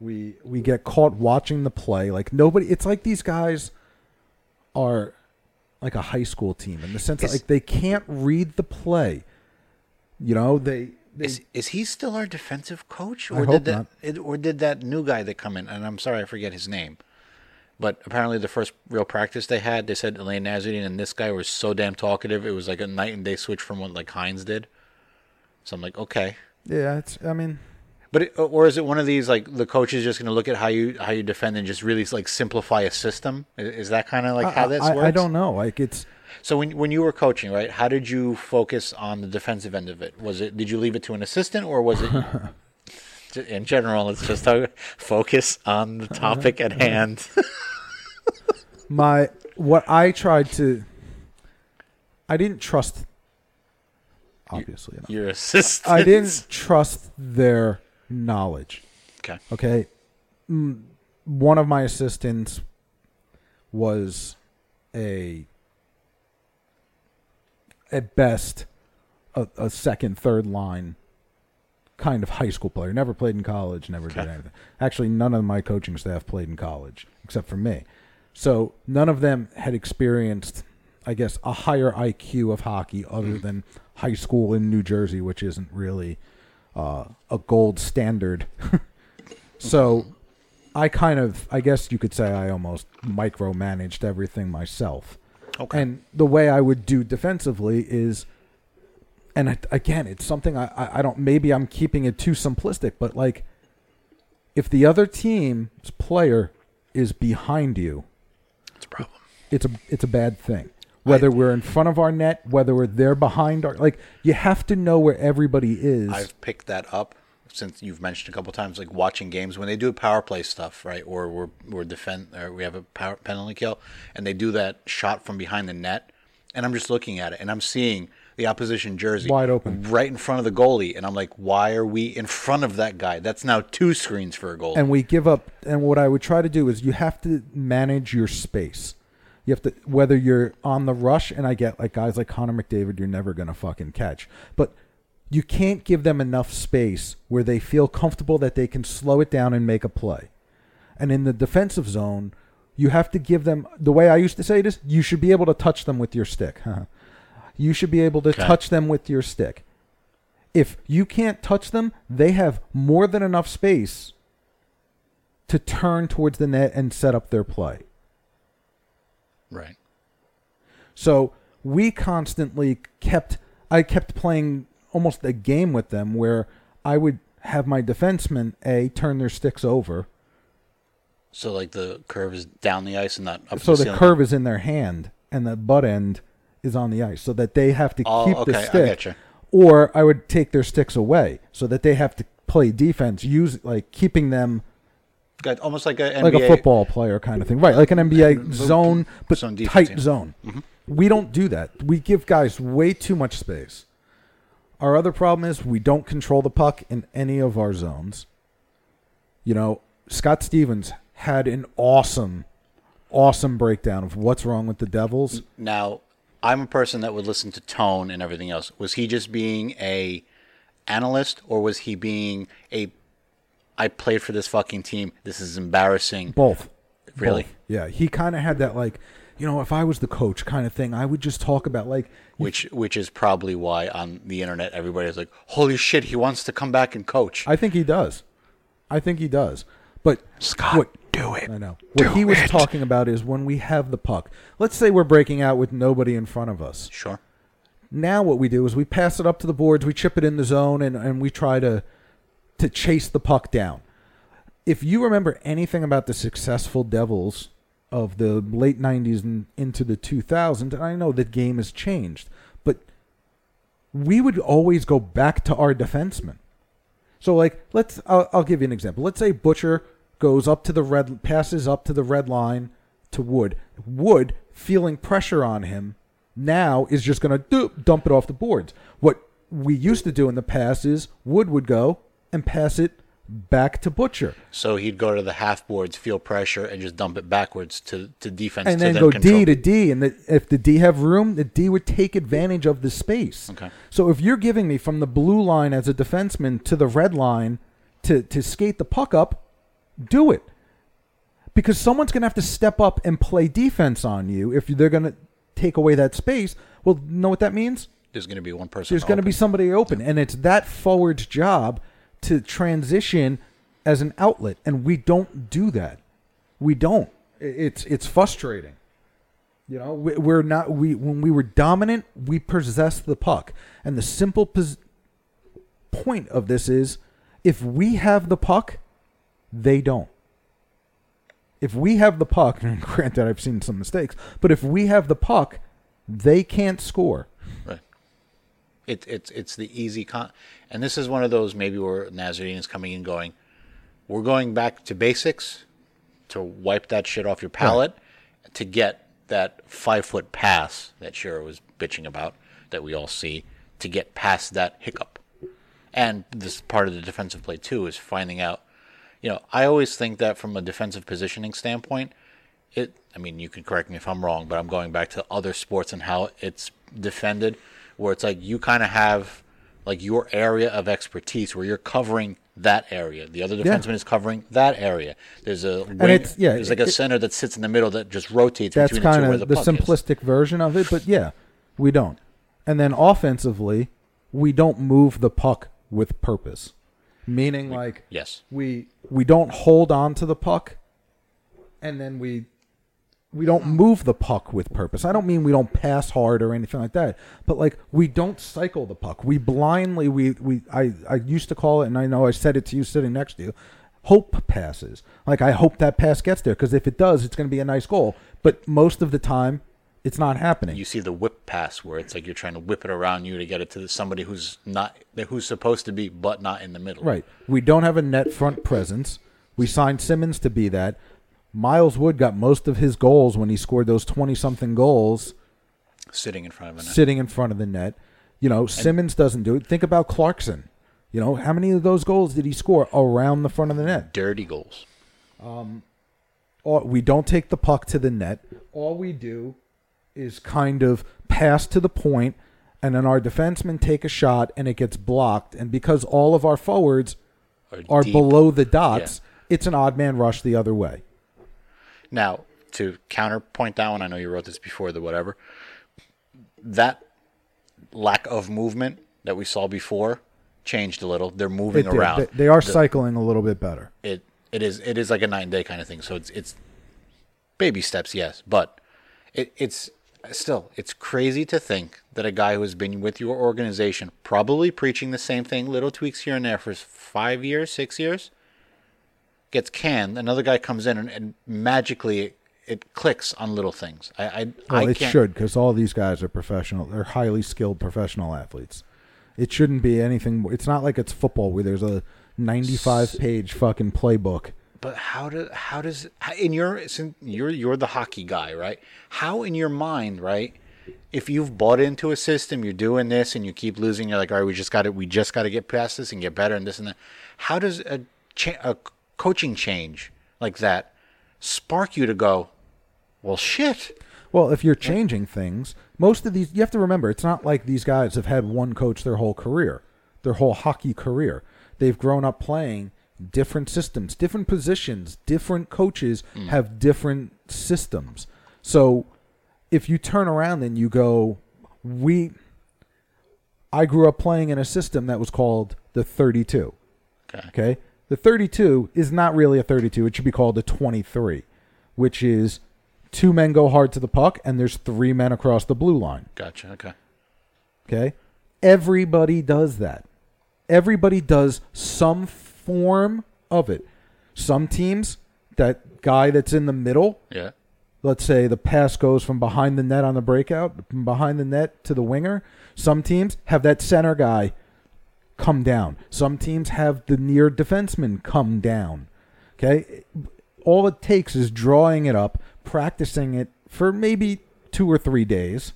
We we get caught watching the play like nobody. It's like these guys are like a high school team in the sense that Is- like they can't read the play. You know they. they Is is he still our defensive coach, I or hope did that, it, or did that new guy that come in? And I'm sorry, I forget his name. But apparently, the first real practice they had, they said Alain Nasreddine and this guy were so damn talkative. It was like a night and day switch from what like Hynes did. So I'm like, okay, yeah, it's. I mean, but it, or is it one of these like the coach is just going to look at how you how you defend and just really like simplify a system? Is, that kind of like how I, this I, works? I don't know. Like it's. So when when you were coaching, right? How did you focus on the defensive end of it? Was it did you leave it to an assistant or was it in general? Let's just talk, focus on the topic at uh-huh. hand. my what I tried to I didn't trust obviously enough. Your assistant. I didn't trust their knowledge. Okay. Okay. Mm, One of my assistants was a at best a, a second, third line kind of high school player. Never played in college, never did anything. Actually, none of my coaching staff played in college except for me. So none of them had experienced, I guess, a higher IQ of hockey other than high school in New Jersey, which isn't really uh, a gold standard. so I kind of, I guess you could say, I almost micromanaged everything myself. Okay. And the way I would do defensively is, and I, again, it's something I, I, I don't. Maybe I'm keeping it too simplistic, but like, if the other team's player is behind you, It's a problem. it's a it's a bad thing. Whether we're in front of our net, whether we're there behind our, like, you have to know where everybody is. I've picked that up since you've mentioned a couple times, like watching games when they do power play stuff, right? Or we're we're defend or we have a power penalty kill, and they do that shot from behind the net, and I'm just looking at it, and I'm seeing the opposition jersey Wide open. right in front of the goalie, and I'm like, why are we in front of that guy? That's now two screens for a goal. and we give up. And what I would try to do is you have to manage your space. You have to whether you're on the rush, and I get like guys like Connor McDavid, you're never gonna fucking catch, but you can't give them enough space where they feel comfortable that they can slow it down and make a play. And in the defensive zone, you have to give them the way I used to say it is you should be able to touch them with your stick. you should be able to Okay. touch them with your stick. If you can't touch them, they have more than enough space to turn towards the net and set up their play. Right. So we constantly kept I kept playing almost a game with them where I would have my defensemen a turn their sticks over So like the curve is down the ice and not up. so to the curve is in their hand and the butt end is on the ice so that they have to Oh, keep okay, the I stick getcha. or I would take their sticks away so that they have to play defense use like keeping them Got almost like a NBA, like a football player kind of thing, right? Like an NBA zone, but Zone tight. Mm-hmm. zone. We don't do that. We give guys way too much space. Our other problem is we don't control the puck in any of our zones. You know, Scott Stevens had an awesome, awesome breakdown of what's wrong with the Devils. Now, I'm a person that would listen to tone and everything else. Was he just being a analyst, or was he being a I played for this fucking team. This is embarrassing. Both. Really? Both. Yeah. He kind of had that, like, you know, if I was the coach kind of thing, I would just talk about, like, Which which is probably why on the internet everybody's like, "Holy shit, he wants to come back and coach." I think he does. I think he does. But Scott, what, Do it. I know. What he was talking about is when we have the puck. Let's say we're breaking out with nobody in front of us. Sure. Now what we do is we pass it up to the boards, we chip it in the zone, and, and we try to to chase the puck down. If you remember anything about the successful Devils of the late '90s and into the 2000s, and I know that game has changed, but we would always go back to our defensemen. So like let's I'll, I'll give you an example. Let's say Butcher goes up to the red passes up to the red line to Wood. Wood feeling pressure on him now is just going to dump it off the boards. What we used to do in the past is Wood would go and pass it back to Butcher. So he'd go to the half boards, feel pressure, and just dump it backwards to, to defense and to then go control. D to D, and the, if the D have room, the D would take advantage of the space. Okay. So if you're giving me from the blue line as a defenseman to the red line to to skate the puck up, do it, because someone's going to have to step up and play defense on you if they're going to take away that space. Well, know what that means? There's going to be one person. There's going to be somebody open, and it's that forward's job to transition as an outlet, and we don't do that. We don't. It's it's frustrating. You know, we- we're not. We when we were dominant, we possessed the puck, and the simple pos- point of this is, if we have the puck, they don't. If we have the puck, and granted, I've seen some mistakes, but if we have the puck, they can't score. Right. It, it's it's the easy con, and this is one of those maybe where Nasreddine is coming and going, we're going back to basics, to wipe that shit off your palate, to get that five foot pass that Shero was bitching about that we all see, to get past that hiccup, and this part of the defensive play too is finding out. You know, I always think that from a defensive positioning standpoint, it i mean you can correct me if i'm wrong but i'm going back to other sports and how it's defended where it's like you kind of have like your area of expertise where you're covering that area the other defenseman is covering that area there's a wing, it's- yeah, there's like a it- center that sits in the middle that just rotates That's between the two kind of the, the, puck is. simplistic version of it, but yeah, we don't. And then offensively, we don't move the puck with purpose. Meaning like yes we we don't hold on to the puck and then we we don't move the puck with purpose. I don't mean we don't pass hard or anything like that, but like we don't cycle the puck. We blindly we we I I used to call it and I know I said it to you sitting next to you. Hope passes. Like I hope that pass gets there because if it does, it's going to be a nice goal. But most of the time, it's not happening. you see the whip pass where it's like you're trying to whip it around you to get it to somebody who's not who's supposed to be but not in the middle Right. We don't have a net front presence. We signed Simmonds to be that. Miles Wood got most of his goals when he scored those 20 something goals sitting in front of a net. sitting in front of the net. You know, Simmonds doesn't do it. Think about Clarkson. You know, how many of those goals did he score around the front of the net? dirty goals Um, All, we don't take the puck to the net. All we do is kind of pass to the point, and then our defensemen take a shot, and it gets blocked. And because all of our forwards are deep. below the dots, it's an odd man rush the other way. Now, to counterpoint that one, I know you wrote this before the whatever. That lack of movement that we saw before changed a little. They're moving It around. They, they are The- cycling a little bit better. It it is it is like a nine day kind of thing. So it's it's baby steps, yes, but it, it's still it's crazy to think that a guy who has been with your organization, probably preaching the same thing, little tweaks here and there for five years, six years, gets canned. Another guy comes in and, and magically it, it clicks on little things. I I, Well, I it should because all these guys are professional. They're highly skilled professional athletes. It shouldn't be anything. It's not like it's football where there's a 95 page fucking playbook. But how do how does in your you're you're the hockey guy, right? How in your mind, right? If you've bought into a system, you're doing this, and you keep losing, you're like, all right, we just got to we just got to get past this and get better and this and that. How does a a coaching change like that spark you to go? Well, shit. Well, if you're changing things, most of these, you have to remember, it's not like these guys have had one coach their whole career, their whole hockey career. They've grown up playing different systems, different positions, different coaches hmm. have different systems. So if you turn around and you go, we, I grew up playing in a system that was called the 32. Okay. Okay. The 32 is not really a 32. It should be called a 23, which is two men go hard to the puck and there's three men across the blue line. Gotcha. Okay. Okay? Everybody does that. Everybody does some form of it. Some teams, that guy that's in the middle, Yeah. let's say the pass goes from behind the net on the breakout, from behind the net to the winger. Some teams have that center guy come down. Some teams have the near defenseman come down. Okay? All it takes is drawing it up, practicing it for maybe two or three days.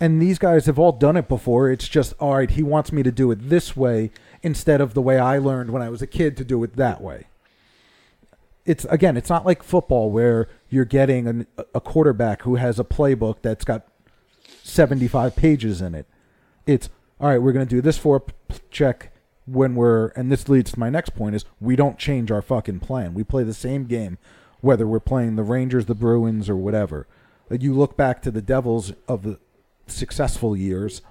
And these guys have all done it before. It's just, all right, he wants me to do it this way instead of the way I learned when I was a kid to do it that way it's again, it's not like football where you're getting an, a quarterback who has a playbook that's got 75 pages in it. It's all right. We're going to do this for check when we're, and this leads to my next point is we don't change our fucking plan. We play the same game, whether we're playing the Rangers, the Bruins, or whatever. You look back to the Devils of the successful years.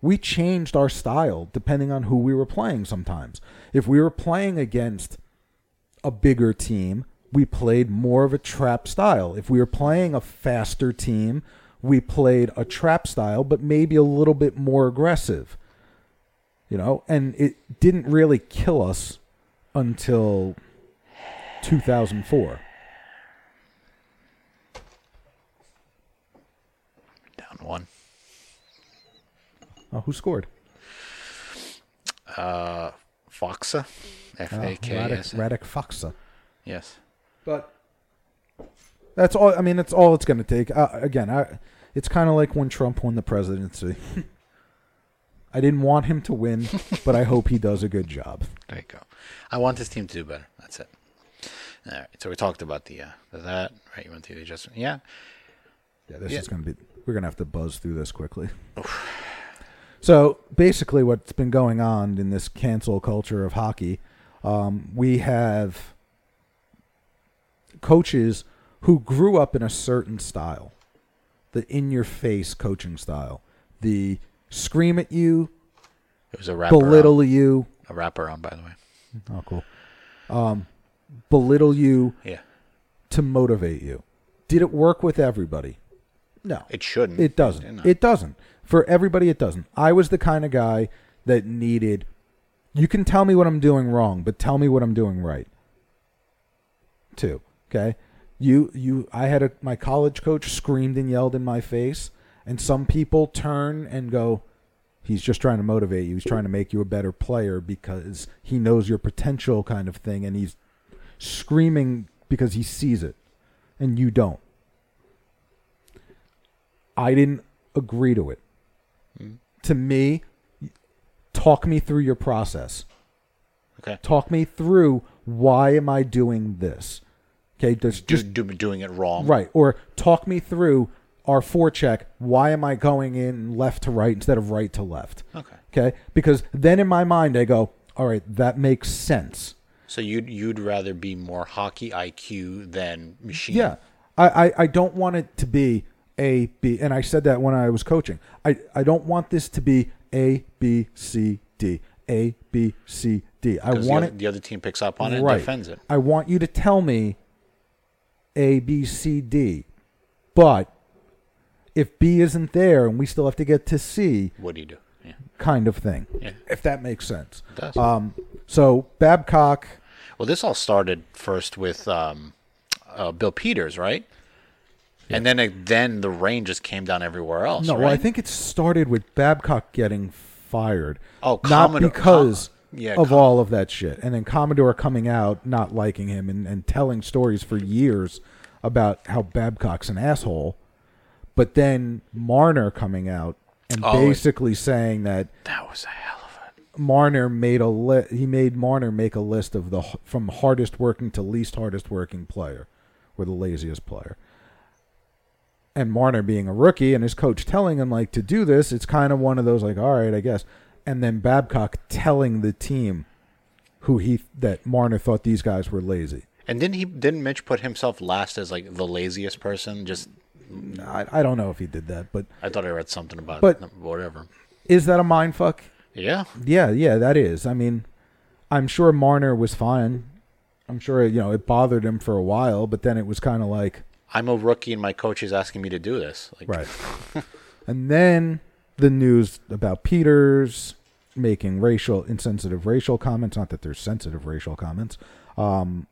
We changed our style depending on who we were playing. Sometimes, if we were playing against a bigger team, we played more of a trap style. If we were playing a faster team, we played a trap style, but maybe a little bit more aggressive. You know, and it didn't really kill us until 2004. Down one. Oh, who scored? Uh, Faksa. F A K S. Radek, Radek Yes. But that's all. I mean, that's all it's going to take. Uh, again, I, it's kind of like when Trump won the presidency. I didn't want him to win, but I hope he does a good job. There you go. I want this team to do better. That's it. All right. So we talked about the uh, the that right. You went through the adjustment. Yeah. Yeah, this Yeah. is going to be. We're going to have to buzz through this quickly. so basically, what's been going on in this cancel culture of hockey, um, we have coaches who grew up in a certain style, the in-your-face coaching style, the scream at you, It was a wrapper. belittle you. A wrapper on, by the way. Oh, cool. Um, belittle you Yeah. to motivate you. Did it work with everybody? No. It shouldn't. It doesn't. Know. It doesn't. For everybody, it doesn't. I was the kind of guy that needed. You can tell me what I'm doing wrong, but tell me what I'm doing right. Too. Okay. You you. I had a my college coach screamed and yelled in my face, and some people turn and go, "He's just trying to motivate you. He's trying to make you a better player because he knows your potential, kind of thing, and he's screaming because he sees it, and you don't." I didn't agree to it. Hmm. To me, talk me through your process. okay. Talk me through why am I doing this? Okay, there's Just just do, doing it wrong. right or talk me through our forecheck. Why am I going in left to right instead of right to left? Okay. Okay, because then in my mind I go, all right, that makes sense. So you'd you'd rather be more hockey IQ than machine. Yeah, I, I, I don't want it to be A B, and I said that when I was coaching. I, I don't want this to be A B C D A B C D. I want the, other, it the other team picks up on it right. and defends it. I want you to tell me A B C D, but if B isn't there and we still have to get to C, What do you do? Yeah. kind of thing. Yeah. If that makes sense. It does. Um. So Babcock. Well, this all started first with um, uh, Bill Peters, right? And then it, then the rain just came down everywhere else. No, right? well, I think it started with Babcock getting fired. Oh, not Commodore- because Com- yeah, of Com- all of that shit, and then Commodore coming out not liking him and, and telling stories for years about how Babcock's an asshole, but then Marner coming out and Oh, basically saying that that was a hell of a Marner made a li- he made Marner make a list of the from hardest working to least hardest working player, or the laziest player. And Marner being a rookie and his coach telling him like to do this, it's kind of one of those like, all right, I guess. And then Babcock telling the team who he that Marner thought these guys were lazy. And didn't he? Didn't Mitch put himself last as like the laziest person? Just I, I don't know if he did that, but I thought I read something about But- whatever. is that a mind fuck? Yeah. Yeah, yeah, that is. I mean, I'm sure Marner was fine. I'm sure you know it bothered him for a while, but then it was kind of like I'm a rookie and my coach is asking me to do this. Like, right. and then the news about Peters making racial insensitive racial comments. Not that there's sensitive racial comments. Um,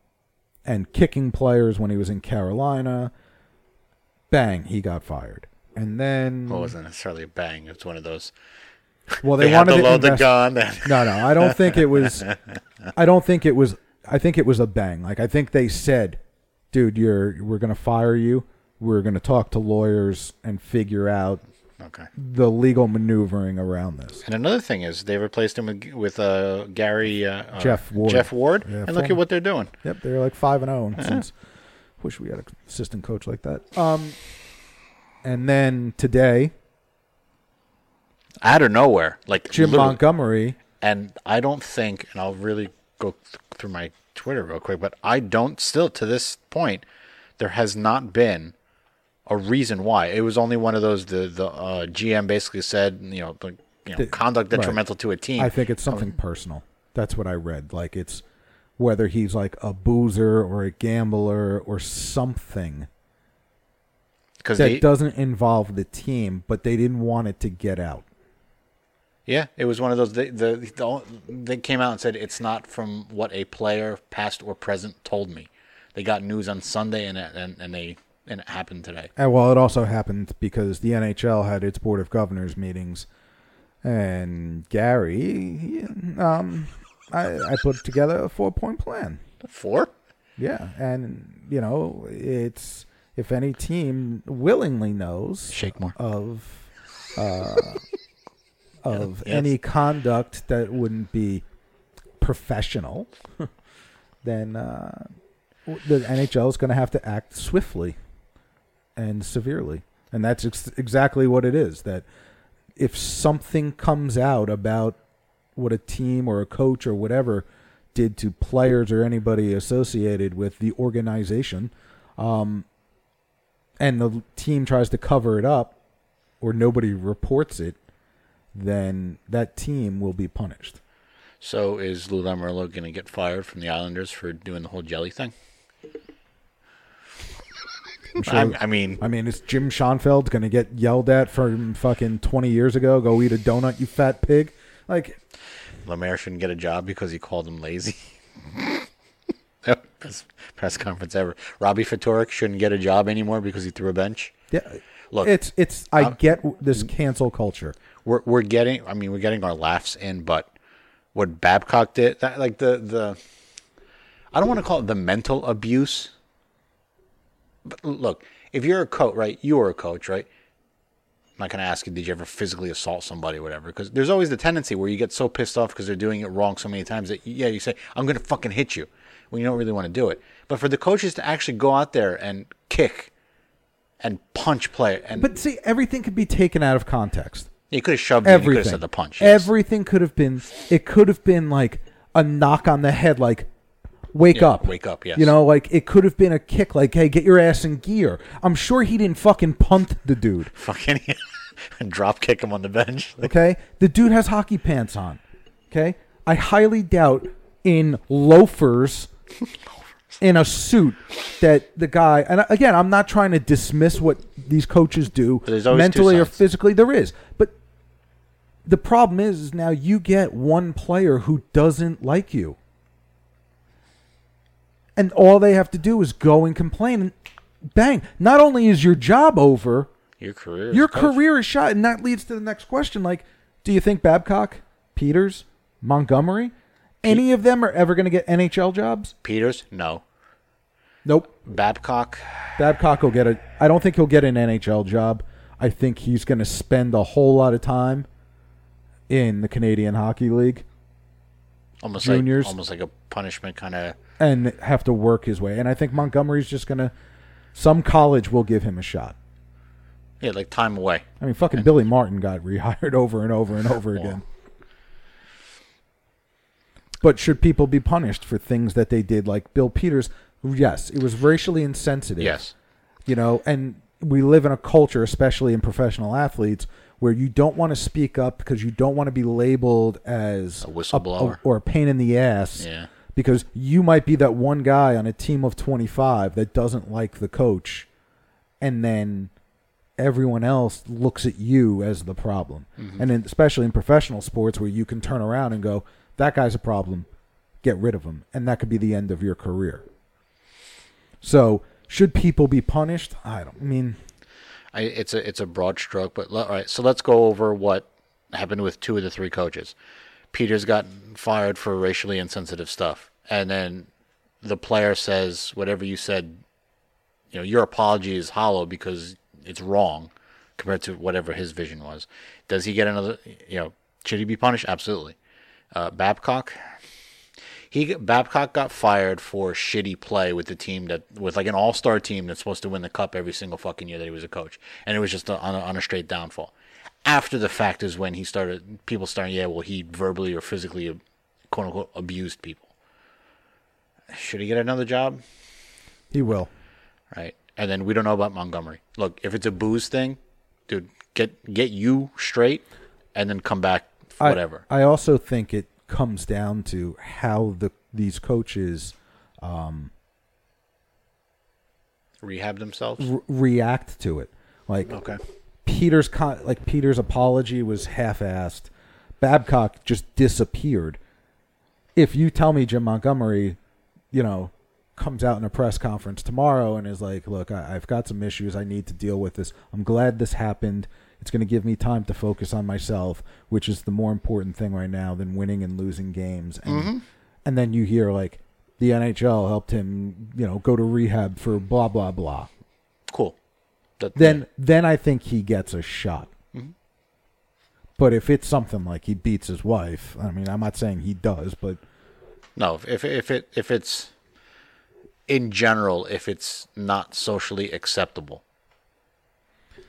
and kicking players when he was in Carolina. Bang, he got fired. And then Well, it wasn't necessarily a bang. It's one of those. well, They, they, wanted to load the invest- gun. No, no, I don't think it was. I don't think it was. I think it was a bang. Like I think they said, "Dude, you're we're gonna fire you. We're gonna talk to lawyers and figure out okay. the legal maneuvering around this." And another thing is they replaced him with, with uh, Gary uh, uh, Geoff Ward. Geoff Ward, Yeah, and look at what they're doing. Yep, they're like five and zero. Since wish we had an assistant coach like that. Um, and then today, Out of nowhere, like Jim Montgomery. and I don't think, and I'll really go th- through my Twitter real quick, but I don't still to this point, there has not been a reason why. It was only one of those the the uh, GM basically said, you know, like, you know, The- conduct right. detrimental to a team. I think it's something personal. That's what I read. Like it's whether he's like a boozer or a gambler or something because that they, doesn't involve the team, but they didn't want it to get out. yeah, it was one of those. They, the, the they came out and said it's not from what a player, past or present, told me. They got news on Sunday, and and and they and it happened today. And well, it also happened because the NHL had its board of governors meetings, and Gary, um, I, I put together a four point plan. Four. Yeah, and you know, it's if any team willingly knows of uh, of Yes. any conduct that wouldn't be professional, then uh, the NHL is going to have to act swiftly and severely, and that's ex- exactly what it is. That if something comes out about what a team or a coach or whatever did to players or anybody associated with the organization, um, and the team tries to cover it up, or nobody reports it, then that team will be punished. So is Lou Lamoriello going to get fired from the Islanders for doing the whole jelly thing? Sure. I'm- I mean, I mean, is Jim Schoenfeld going to get yelled at from fucking 20 years ago? Go eat a donut, you fat pig. Like, Lemaire shouldn't get a job because he called him lazy. Best press conference ever. Robbie Ftorek shouldn't get a job anymore because he threw a bench. yeah, Look, it's it's. I I'm- get this cancel culture. we're we're getting. I mean, we're getting our laughs in, but what Babcock did, that like the the, I don't want to call it the mental abuse. But look, if you're a coach, right? You were a coach, right? I'm not going to ask you, did you ever physically assault somebody or whatever? Because there's always the tendency where you get so pissed off because they're doing it wrong so many times that, yeah, you say, I'm going to fucking hit you when you don't really want to do it. But for the coaches to actually go out there and kick and punch play, and But see, everything could be taken out of context. you could have shoved it, you could Everything. have said the punch. yes. Everything could have been. It could have been like a knock on the head, like "Wake Yeah, up, wake up, yes. You know, like it could have been a kick, like "Hey, get your ass in gear." I'm sure he didn't fucking punt the dude. fucking and drop kick him on the bench. Okay, the dude has hockey pants on. Okay, I highly doubt in loafers. In a suit, that the guy, and again, I'm not trying to dismiss what these coaches do There's always two mentally or physically. There is, but the problem is, is now you get one player who doesn't like you. And all they have to do is go and complain and bang. Not only is your job over, your career. your career is shot. And that leads to the next question. Like, do you think Babcock, Peters, Montgomery, any of them are ever going to get NHL jobs? Peters, no. Nope. Babcock, Babcock will get a. I don't think he'll get an NHL job. I think he's going to spend a whole lot of time in the Canadian Hockey League almost Juniors. like almost like a punishment kind of. and have to work his way. And I think Montgomery's just going to. Some college will give him a shot. Yeah, like time away. I mean, fucking Billy Martin got rehired over and over and over again. But should people be punished for things that they did, like Bill Peters? Yes, it was racially insensitive. Yes. you know, and we live in a culture, especially in professional athletes, where you don't want to speak up because you don't want to be labeled as A whistleblower. or a pain in the ass. Yeah. Because you might be that one guy on a team of 25 that doesn't like the coach, and then everyone else looks at you as the problem. Mm-hmm. And then, especially in professional sports where you can turn around and go, that guy's a problem, get rid of him. And that could be the end of your career. So, should people be punished? I don't I mean, I, it's a it's a broad stroke, but all right. So let's go over what happened with two of the three coaches. Peters got fired for racially insensitive stuff, and then the player says whatever you said. You know, your apology is hollow because it's wrong compared to whatever his vision was. Does he get another? You know, should he be punished? Absolutely. Uh, Babcock, he Babcock got fired for shitty play with the team that with like an all star team that's supposed to win the cup every single fucking year that he was a coach, and it was just a, on, a, on a straight downfall. After the fact is when he started people starting yeah well he verbally or physically uh, quote unquote abused people. Should he get another job? he will. Right, and then we don't know about Montgomery. Look, if it's a booze thing, dude, get get you straight, and then come back I- whatever. I, also think it comes down to how the these coaches um, Rehab themselves. r- react to it. Like Okay. Peter's con- like Peter's apology was half-assed. Babcock just disappeared. If you tell me Jim Montgomery, you know, comes out in a press conference tomorrow and is like, "Look, I- I've got some issues. I need to deal with this. I'm glad this happened. It's going to give me time to focus on myself, which is the more important thing right now than winning and losing games." And and then you hear like the NHL helped him, you know, go to rehab for blah blah blah Cool. That, then then I think he gets a shot. Mm-hmm. But if it's something like he beats his wife, I mean, I'm not saying he does, but No, if if it if it's in general, if it's not socially acceptable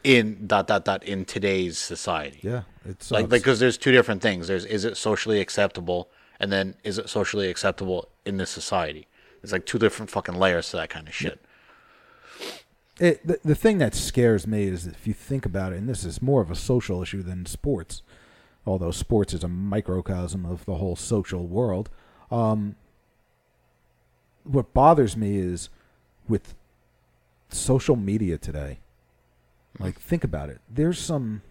in dot dot dot in today's society, yeah, it's like because there's two different things. There's is it socially acceptable, and then is it socially acceptable in this society? It's like two different fucking layers to that kind of shit. it, the, the thing that scares me is if you think about it, and this is more of a social issue than sports, although sports is a microcosm of the whole social world. Um, what bothers me is with social media today. Like, think about it. There's some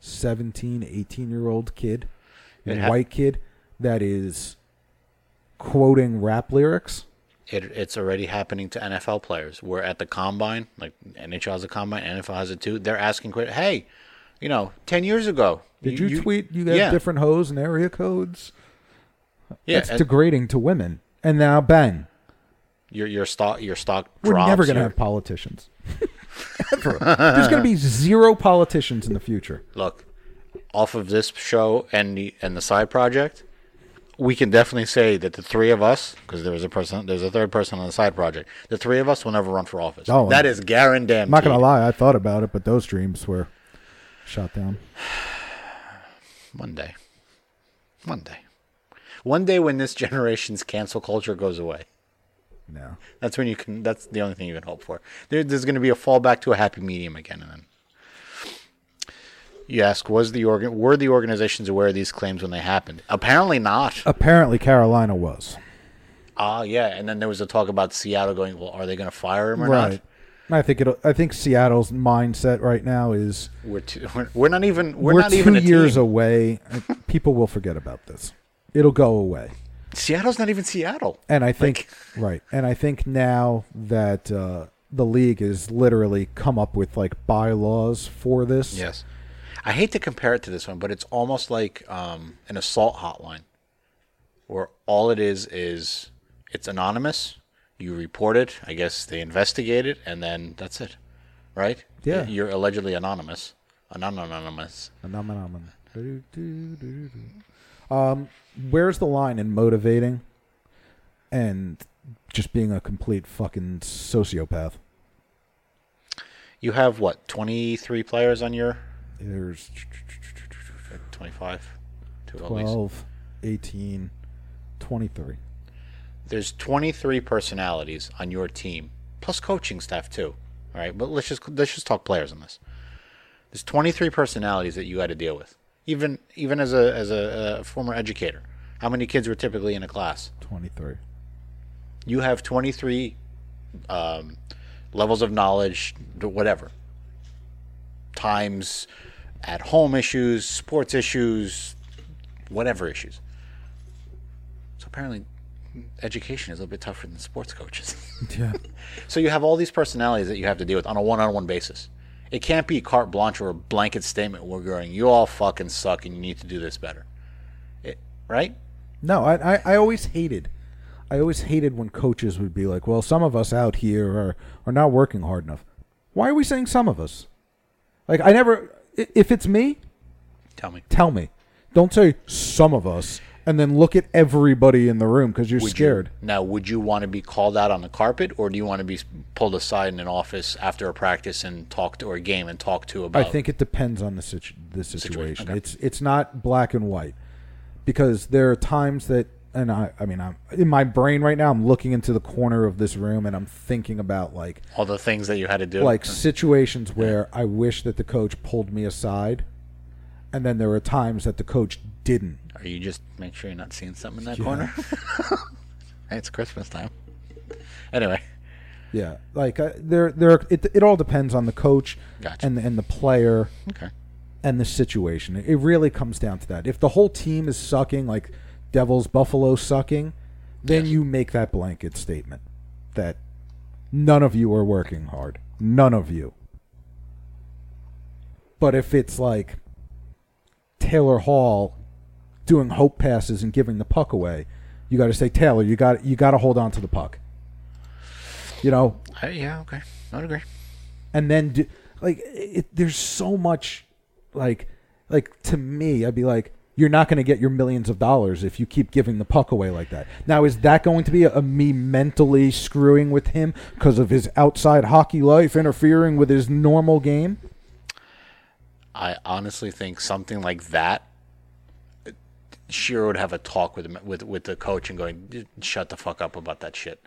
17, 18 year old kid, hap- white kid, that is quoting rap lyrics. It, it's already happening to NFL players. We're at the combine, like NHL has a combine, NFL has it too. They're asking, hey, you know, ten years ago, Did you, tweet you got yeah, different hoes and area codes? Yeah, and degrading to women. And now, bang, your your stock your stock we're drops. never going to have politicians. Ever. There's going to be zero politicians in the future. look off of this show and the and the side project. We can definitely say that the three of us, because there was a person, there's a third person on the side project. The three of us will never run for office. Oh, that is guaranteed. I'm not going to lie, I thought about it, but those dreams were shot down. One day. One day. One day when this generation's cancel culture goes away. No. That's when you can. That's the only thing you can hope for. There, there's going to be a fallback to a happy medium again, and then you ask, was the organ were the organizations aware of these claims when they happened? Apparently not. Apparently, Carolina was. Ah, yeah. And then there was a talk about Seattle going. Well, are they going to fire him or not? Right. I think it. I think Seattle's mindset right now is We're too, we're, we're not even we're, we're, not two even a years team. away. People will forget about this. It'll go away. Seattle's not even Seattle. And I think right. And I think now that uh, the league has literally come up with like bylaws for this. Yes. I hate to compare it to this one, but it's almost like um, an assault hotline where all it is is it's anonymous. You report it. I guess they investigate it, and then that's it. Right? Yeah. You're allegedly anonymous. Anonymous. Do. Um, where's the line in motivating and just being a complete fucking sociopath? You have what? 23 players on your There's 25? Two 12, 18, 23. there's 23 personalities on your team plus coaching staff too all right but let's just let's just talk players on this There's 23 personalities that you had to deal with. Even even as a as a, a former educator, how many kids were typically in a class? 23. You have 23 um, levels of knowledge, whatever. Times at home issues, sports issues, whatever issues. So apparently, education is a little bit tougher than sports coaches. Yeah. So you have all these personalities that you have to deal with on a one-on-one basis. It can't be carte blanche or a blanket statement. We're going, you all fucking suck, and you need to do this better. It, right? No, I, I, I always hated, I always hated when coaches would be like, "Well, some of us out here are are not working hard enough." Why are we saying some of us? Like, I never. If it's me, Tell me. tell me. Don't say some of us, and then look at everybody in the room because you're Would scared. You, now, would you want to be called out on the carpet, or do you want to be pulled aside in an office after a practice and talk to or a game and talk to about? I think it depends on the situ- the situation. okay. It's it's not black and white because there are times that, and I I mean I'm in my brain right now. I'm looking into the corner of this room and I'm thinking about like all the things that you had to do. like situations where I wish that the coach pulled me aside, and then there were times that the coach didn't. Are you just make sure you're not seeing something in that Yeah. corner? It's Christmas time. Anyway, Yeah, like uh, there there it it all depends on the coach Gotcha. and and the player okay. And the situation. It really comes down to that. If the whole team is sucking, like Devils Buffalo sucking, then Yes. you make that blanket statement that none of you are working hard. None of you. But if it's like Taylor Hall doing hope passes and giving the puck away, you got to say Taylor, you got you got to hold on to the puck. You know, I, yeah, okay. I would agree. and then do, like it, there's so much like like to me i'd be like you're not going to get your millions of dollars if you keep giving the puck away like that now is that going to be a, a me mentally screwing with him because of his outside hockey life interfering with his normal game I honestly think something like that. Shero would have a talk with with with the coach and going, "Shut the fuck up about that shit."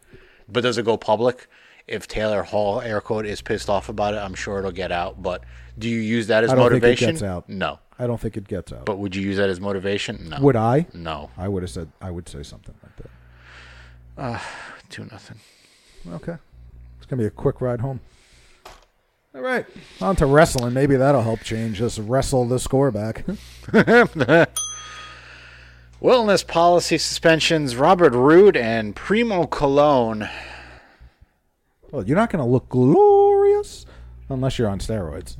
But does it go public? If Taylor Hall, air quote, is pissed off about it, I'm sure it'll get out. But do you use that as I don't think it motivation? gets out. No. i don't think it gets out But would you use that as motivation? No. would i No. i would have said i would say something like that ah, Two nothing. okay it's going to be a quick ride home all right on to wrestling maybe that'll help change us wrestle the score back Wellness policy suspensions. Robert Roode and Primo Colón. Well, you're not going to look glorious unless you're on steroids.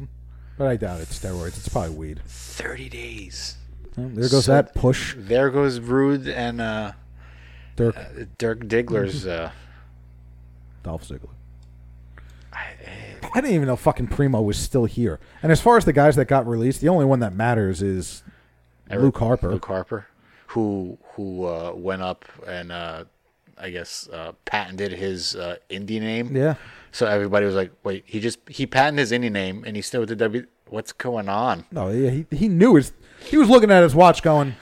But I doubt it's steroids. It's probably weed. Thirty days. Well, there goes So- that push. There goes Roode and uh, Dirk Dirk Diggler's. Uh, Dolph Ziggler. I didn't even know fucking Primo was still here. And as far as the guys that got released, the only one that matters is Luke Harper. Luke Harper, who who uh, went up and uh, I guess uh, patented his uh, indie name. Yeah. So everybody was like, "Wait, he just he patented his indie name and he's still with the W. What's going on?" No, yeah, he he knew his. He was looking at his watch, going.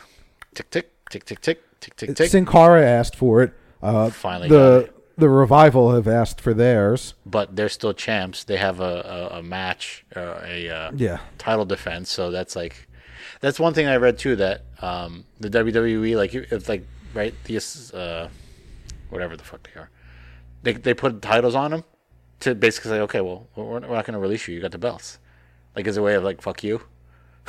Tick tick tick tick tick tick tick tick. Sin Cara asked for it. Uh, Finally the the revival have asked for theirs. But they're still champs. They have a a, a match, uh, a uh, Yeah. title defense. So that's like, that's one thing I read too. That um, the WWE, like, if like right these uh, whatever the fuck they are, they they put titles on them to basically say, okay, well, we're, we're not going to release you. You got the belts. Like as a way of like, fuck you.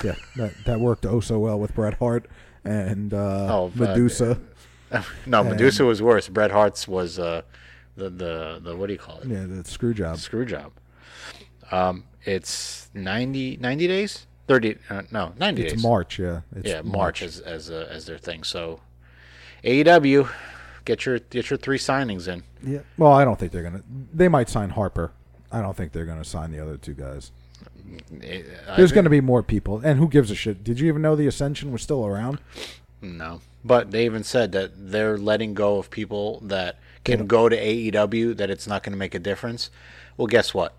Yeah, that that worked oh so well with Bret Hart and uh, Oh, Madusa. No, Madusa was worse. Bret Hart's was uh, the the the what do you call it? Yeah, the screw job. Screw job. Um, it's 90, 90 days. Thirty? Uh, no, ninety It's days. March, yeah. It's yeah, March, as as uh, as their thing. So, AEW, get your get your three signings in. Yeah. Well, I don't think they're gonna. They might sign Harper. I don't think they're gonna sign the other two guys. Eh, There's think- gonna be more people, and who gives a shit? Did you even know the Ascension was still around? No. But they even said that they're letting go of people that can go to AEW, that it's not going to make a difference. Well, guess what?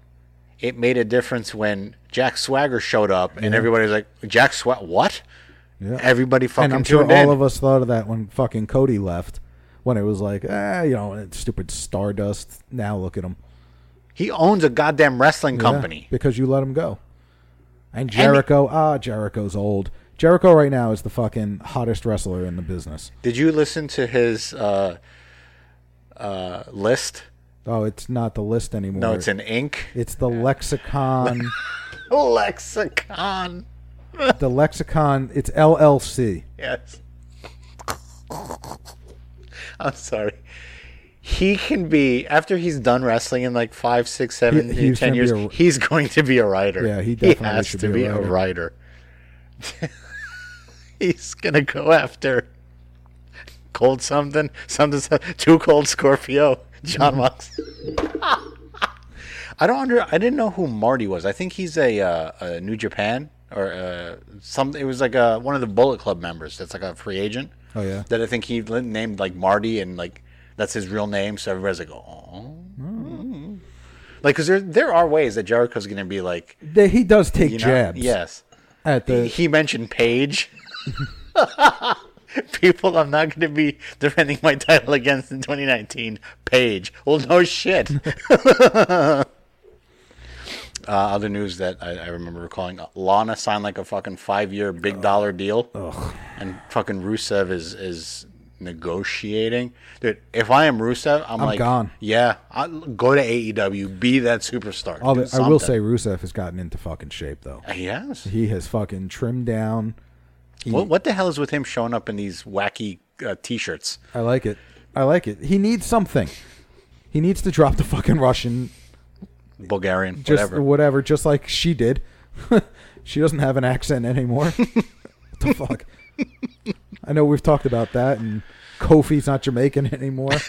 It made a difference when Jack Swagger showed up, and everybody was like, Jack Swagger, what? Yeah. Everybody fucking and I'm sure all in. of us thought of that when fucking Cody left. When it was like, ah, you know, stupid Stardust. Now look at him. He owns a goddamn wrestling Yeah, company. because you let him go. And Jericho, ah, Jericho's old. Jericho right now is the fucking hottest wrestler in the business. Did you listen to his uh, uh, list? Oh, it's not the list anymore. No, it's an ink. It's the lexicon. Lexicon. the lexicon. It's LLC. Yes. I'm sorry. He can be after he's done wrestling in like five, six, seven, He- he's ten gonna be years. a- he's going to be a writer. Yeah, he definitely has should to be be a a writer. he's gonna go after cold something, something, something too cold Scorpio, John Mox. I don't under. I didn't know who Marty was. I think he's a, uh, a New Japan or uh, some. It was like a, one of the Bullet Club members. That's like a free agent. Oh yeah. That I think he named like Marty and like that's his real name. So everybody's like, oh. Like, because there there are ways that Jericho's going to be like, he does take you know, jabs. yes. At the he mentioned Paige. People, I'm not going to be defending my title against in 2019. Paige. Well, no shit. uh, other news that I, I remember recalling: Lana signed like a fucking five-year big dollar deal, and fucking Rusev is is negotiating. Dude, if I am Rusev, I'm, I'm like, gone. Yeah, I'll go to AEW, be that superstar. I will say Rusev has gotten into fucking shape though. yes. He has fucking trimmed down. What, what the hell is with him showing up in these wacky uh, t-shirts? I like it. I like it. He needs something. He needs to drop the fucking Russian, Bulgarian, just whatever. whatever, just like she did. she doesn't have an accent anymore. what the fuck? I know we've talked about that, and Kofi's not Jamaican anymore.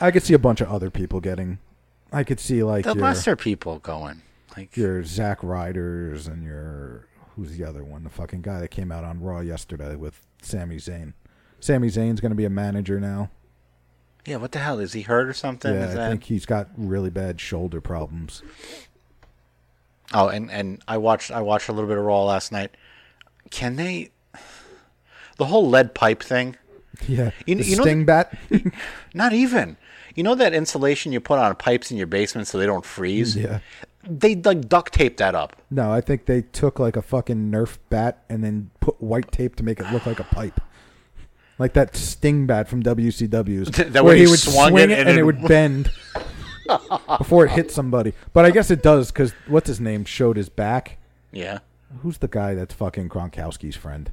I could see a bunch of other people getting. I could see like the your, lesser people going. Like, your Zack Ryders and your who's the other one? The fucking guy that came out on Raw yesterday with Sami Zayn. Sami Zayn's going to be a manager now. Yeah, what the hell? Is he hurt or something? Yeah, Is I that- think he's got really bad shoulder problems. Oh, and and I watched I watched a little bit of Raw last night. Can they? The whole lead pipe thing. Yeah, You- the you know sting bat. Not even. You know that insulation you put on pipes in your basement so they don't freeze. yeah. They like duct tape that up. No, I think they took like a fucking Nerf bat and then put white tape to make it look like a pipe. Like that sting bat from WCW's, That where way he he would swung swing it and it- would bend before it hit somebody. But I guess it does because what's his name showed his back. Yeah. Who's the guy that's fucking Gronkowski's friend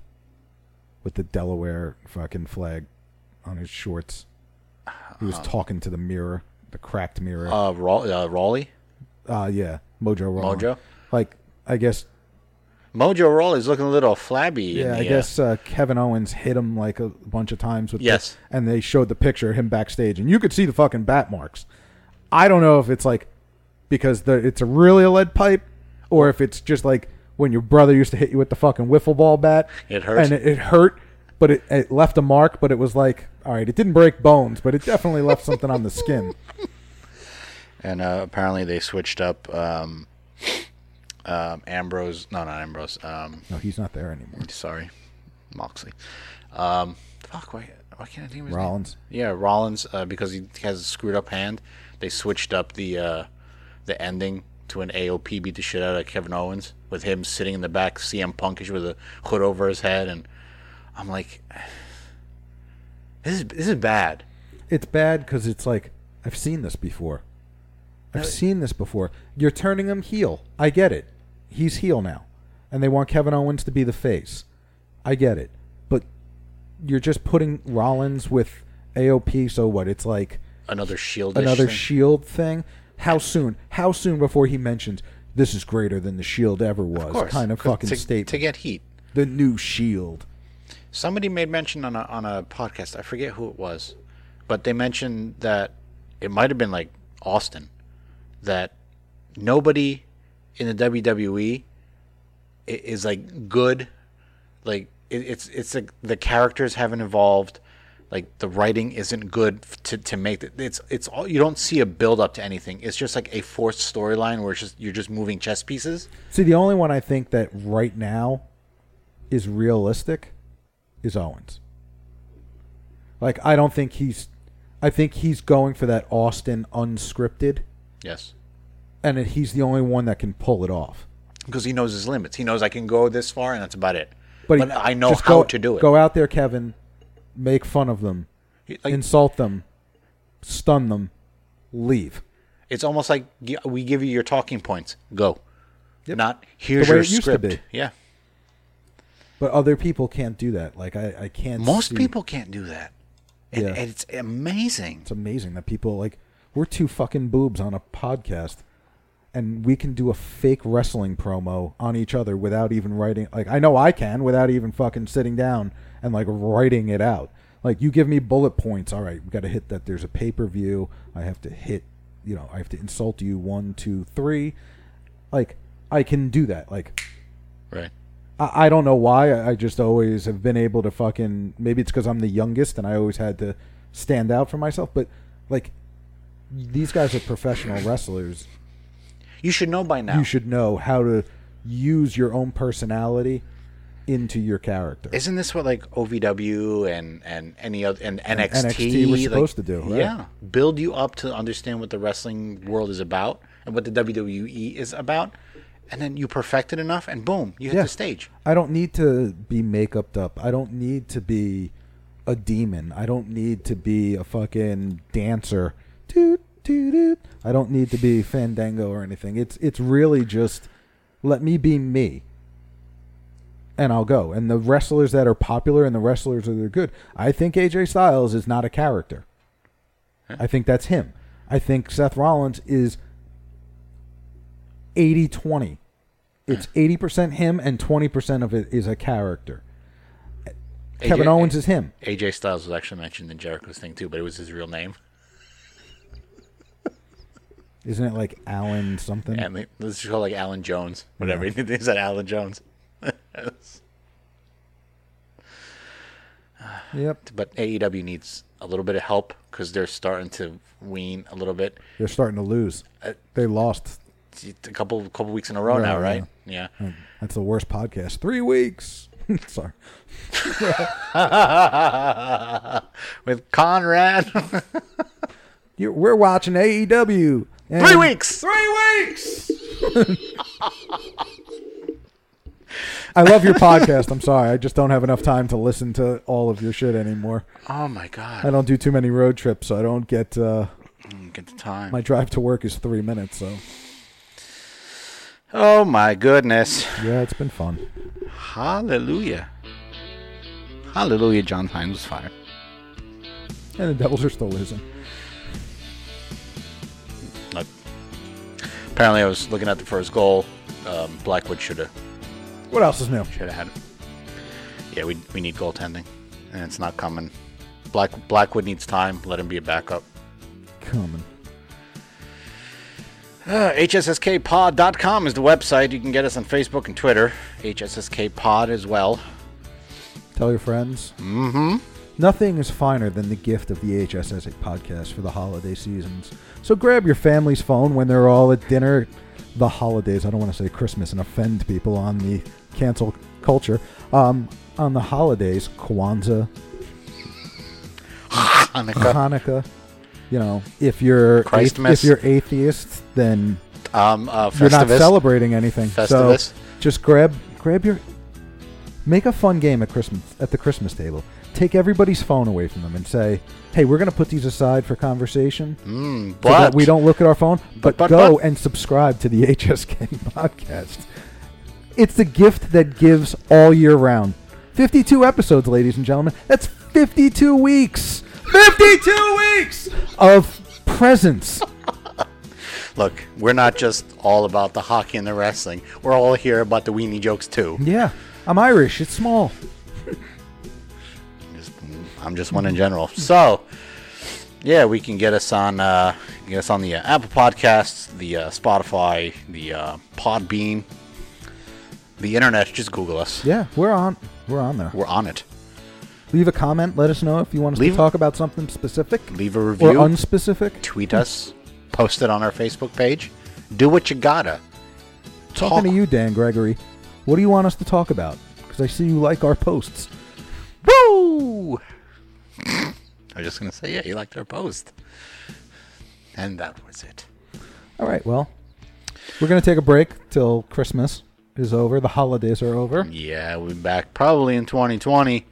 with the Delaware fucking flag on his shorts? He was talking to the mirror, the cracked mirror. Uh, Raw, uh Rawley. Uh yeah, Mojo Rawley. Mojo? Like I guess Mojo Rawley's looking a little flabby. in yeah, I the, uh, guess uh, Kevin Owens hit him like a bunch of times with Yes. the, and they showed the picture of him backstage and you could see the fucking bat marks. I don't know if it's like because the it's a really a lead pipe or if it's just like when your brother used to hit you with the fucking wiffle ball bat. It hurt. And it, it hurt, but it, it left a mark, but it was like all right, it didn't break bones, but it definitely left something on the skin. and uh, apparently they switched up um, um, Ambrose. No, not Ambrose. Um, No, he's not there anymore. sorry, Moxley. Um, fuck, why, why can't I think of his name? Rollins. Yeah, Rollins, uh, because he has a screwed up hand. They switched up the uh, the ending to an AOP beat the shit out of Kevin Owens with him sitting in the back, CM Punkish with a hood over his head, and I'm like, this is this is bad. It's bad because it's like I've seen this before. I've seen this before. You're turning him heel. I get it. He's heel now, and they want Kevin Owens to be the face. I get it, but you're just putting Rollins with AOP. So what? It's like Another shield. another thing. Shield thing. How soon? How soon before he mentions this is greater than the Shield ever was? Of course, kind of fucking to, statement. to get heat. the new Shield. Somebody made mention on a on a podcast. I forget who it was, but they mentioned that it might have been like Austin that nobody in the WWE is like good. Like it, it's it's like the characters haven't evolved. Like the writing isn't good to, to make it. It's it's all you don't see a build up to anything. It's just like a forced storyline where it's just you're just moving chess pieces. See, the only one I think that right now is realistic is Owens. Like, I don't think he's. I think he's going for that Austin unscripted, Yes. And it, he's the only one that can pull it off. because he knows his limits. He knows I can go this far, and that's about it. But, But, he- I know how go- to do it. Go out there, Kevin. Make fun of them, like, insult them, stun them, leave. it's almost like we give you your talking points. Go. Not here's your it used to script. be. Yeah. But other people can't do that. Like I, I can't. Most see- people can't do that. And, Yeah. and it's amazing. It's amazing that people like we're two fucking boobs on a podcast, and we can do a fake wrestling promo on each other without even writing. Like I know I can without even fucking sitting down and like writing it out. Like you give me bullet points. All right, we got to hit that. There's a pay per view. I have to hit. You know, I have to insult you one, two, three. Like I can do that. Like Right. I, I don't know why. I, I just always have been able to fucking. Maybe it's because I'm the youngest and I always had to stand out for myself. But like, these guys are professional wrestlers. You should know by now. You should know how to use your own personality into your character. Isn't this what like OVW and and any other and NXT, NXT were like- supposed to do, right? Yeah, build you up to understand what the wrestling world is about and what the WWE is about, and then you perfect it enough, and boom, you hit Yeah. the stage. I don't need to be makeuped up. I don't need to be a demon. I don't need to be a fucking dancer. Toot. I don't need to be Fandango or anything. It's it's really just let me be me. And I'll go. And the wrestlers that are popular and the wrestlers that are good, I think AJ Styles is not a character. I think that's him. I think Seth Rollins is 80 20. It's hmm. 80% him and 20% of it is a character. Kevin AJ Owens is him. AJ Styles was actually mentioned in Jericho's thing too, but it was his real name. Isn't it like Alan something? And they- let's just call it like Alan Jones, whatever. He said Alan Jones. Yep. but AEW needs a little bit of help because they're starting to wean a little bit. They're starting to lose. Uh, They lost. A couple couple weeks in a row Yeah, now, yeah. right? Yeah. That's the worst podcast. Three weeks. Sorry. With Conrad. We're watching AEW. And- Three weeks. Three weeks. I love your podcast. I'm sorry. I just don't have enough time to listen to all of your shit anymore. Oh my god. I don't do too many road trips, so I don't get. Uh, get the time. my drive to work is three minutes, so oh my goodness. yeah, it's been fun. Hallelujah. Hallelujah. John Hynes was fired. And the Devils are still losing. Apparently, I was looking at the first goal. Um, Blackwood should have What else is new? should have had it. Yeah, we we need goaltending, and it's not coming. Black Blackwood needs time. Let him be a backup. Coming. Uh, HSSKpod.com is the website. You can get us on Facebook and Twitter. HSSKpod as well. Tell your friends. Mm-hmm. Nothing is finer than the gift of the HSS podcast for the holiday seasons. So grab your family's phone when they're all at dinner. The holidays. I don't want to say Christmas and offend people on the cancel culture. Um, on the holidays, Kwanzaa, Hanukkah. Hanukkah. You know, if you're Christmas. if you're atheist, then Um, uh, you're not celebrating anything. Festivus. So just grab grab your make a fun game at Christmas at the Christmas table. Take everybody's phone away from them and say, "Hey, we're going to put these aside for conversation, Mm, so but that we don't look at our phone, but, but, go but. and subscribe to the HSK podcast." It's the gift that gives all year round. 52 episodes, ladies and gentlemen. That's 52 weeks. 52 weeks of presents. Look, we're not just all about the hockey and the wrestling. We're all here about the weenie jokes too. Yeah, I'm Irish. It's small. I'm just one in general. So, yeah, we can get us on uh, get us on the uh, Apple Podcasts, the uh, Spotify, the uh, Podbean, the internet. Just Google us. Yeah, we're on. We're on there. We're on it. Leave a comment. Let us know if you want us Leave- to talk about something specific Leave a review. or unspecific. tweet us. Post it on our Facebook page. Do what you gotta. Talking to you, Dan Gregory. What do you want us to talk about? Because I see you like our posts. Woo! I was just gonna say, yeah, you liked our post, and that was it. All right. Well, We're gonna take a break till Christmas is over. The holidays are over. Yeah, we'll be back probably in 2020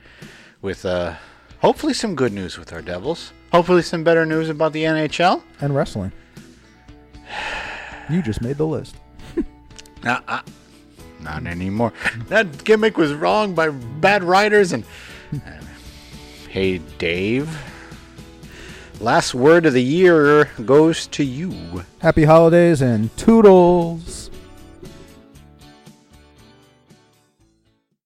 with uh, hopefully some good news with our Devils. Hopefully some better news about the NHL. And wrestling. You just made the list. Nah, uh, not anymore. That gimmick was wrong by bad writers and. Hey, Dave. Last word of the year goes to you. Happy holidays and toodles.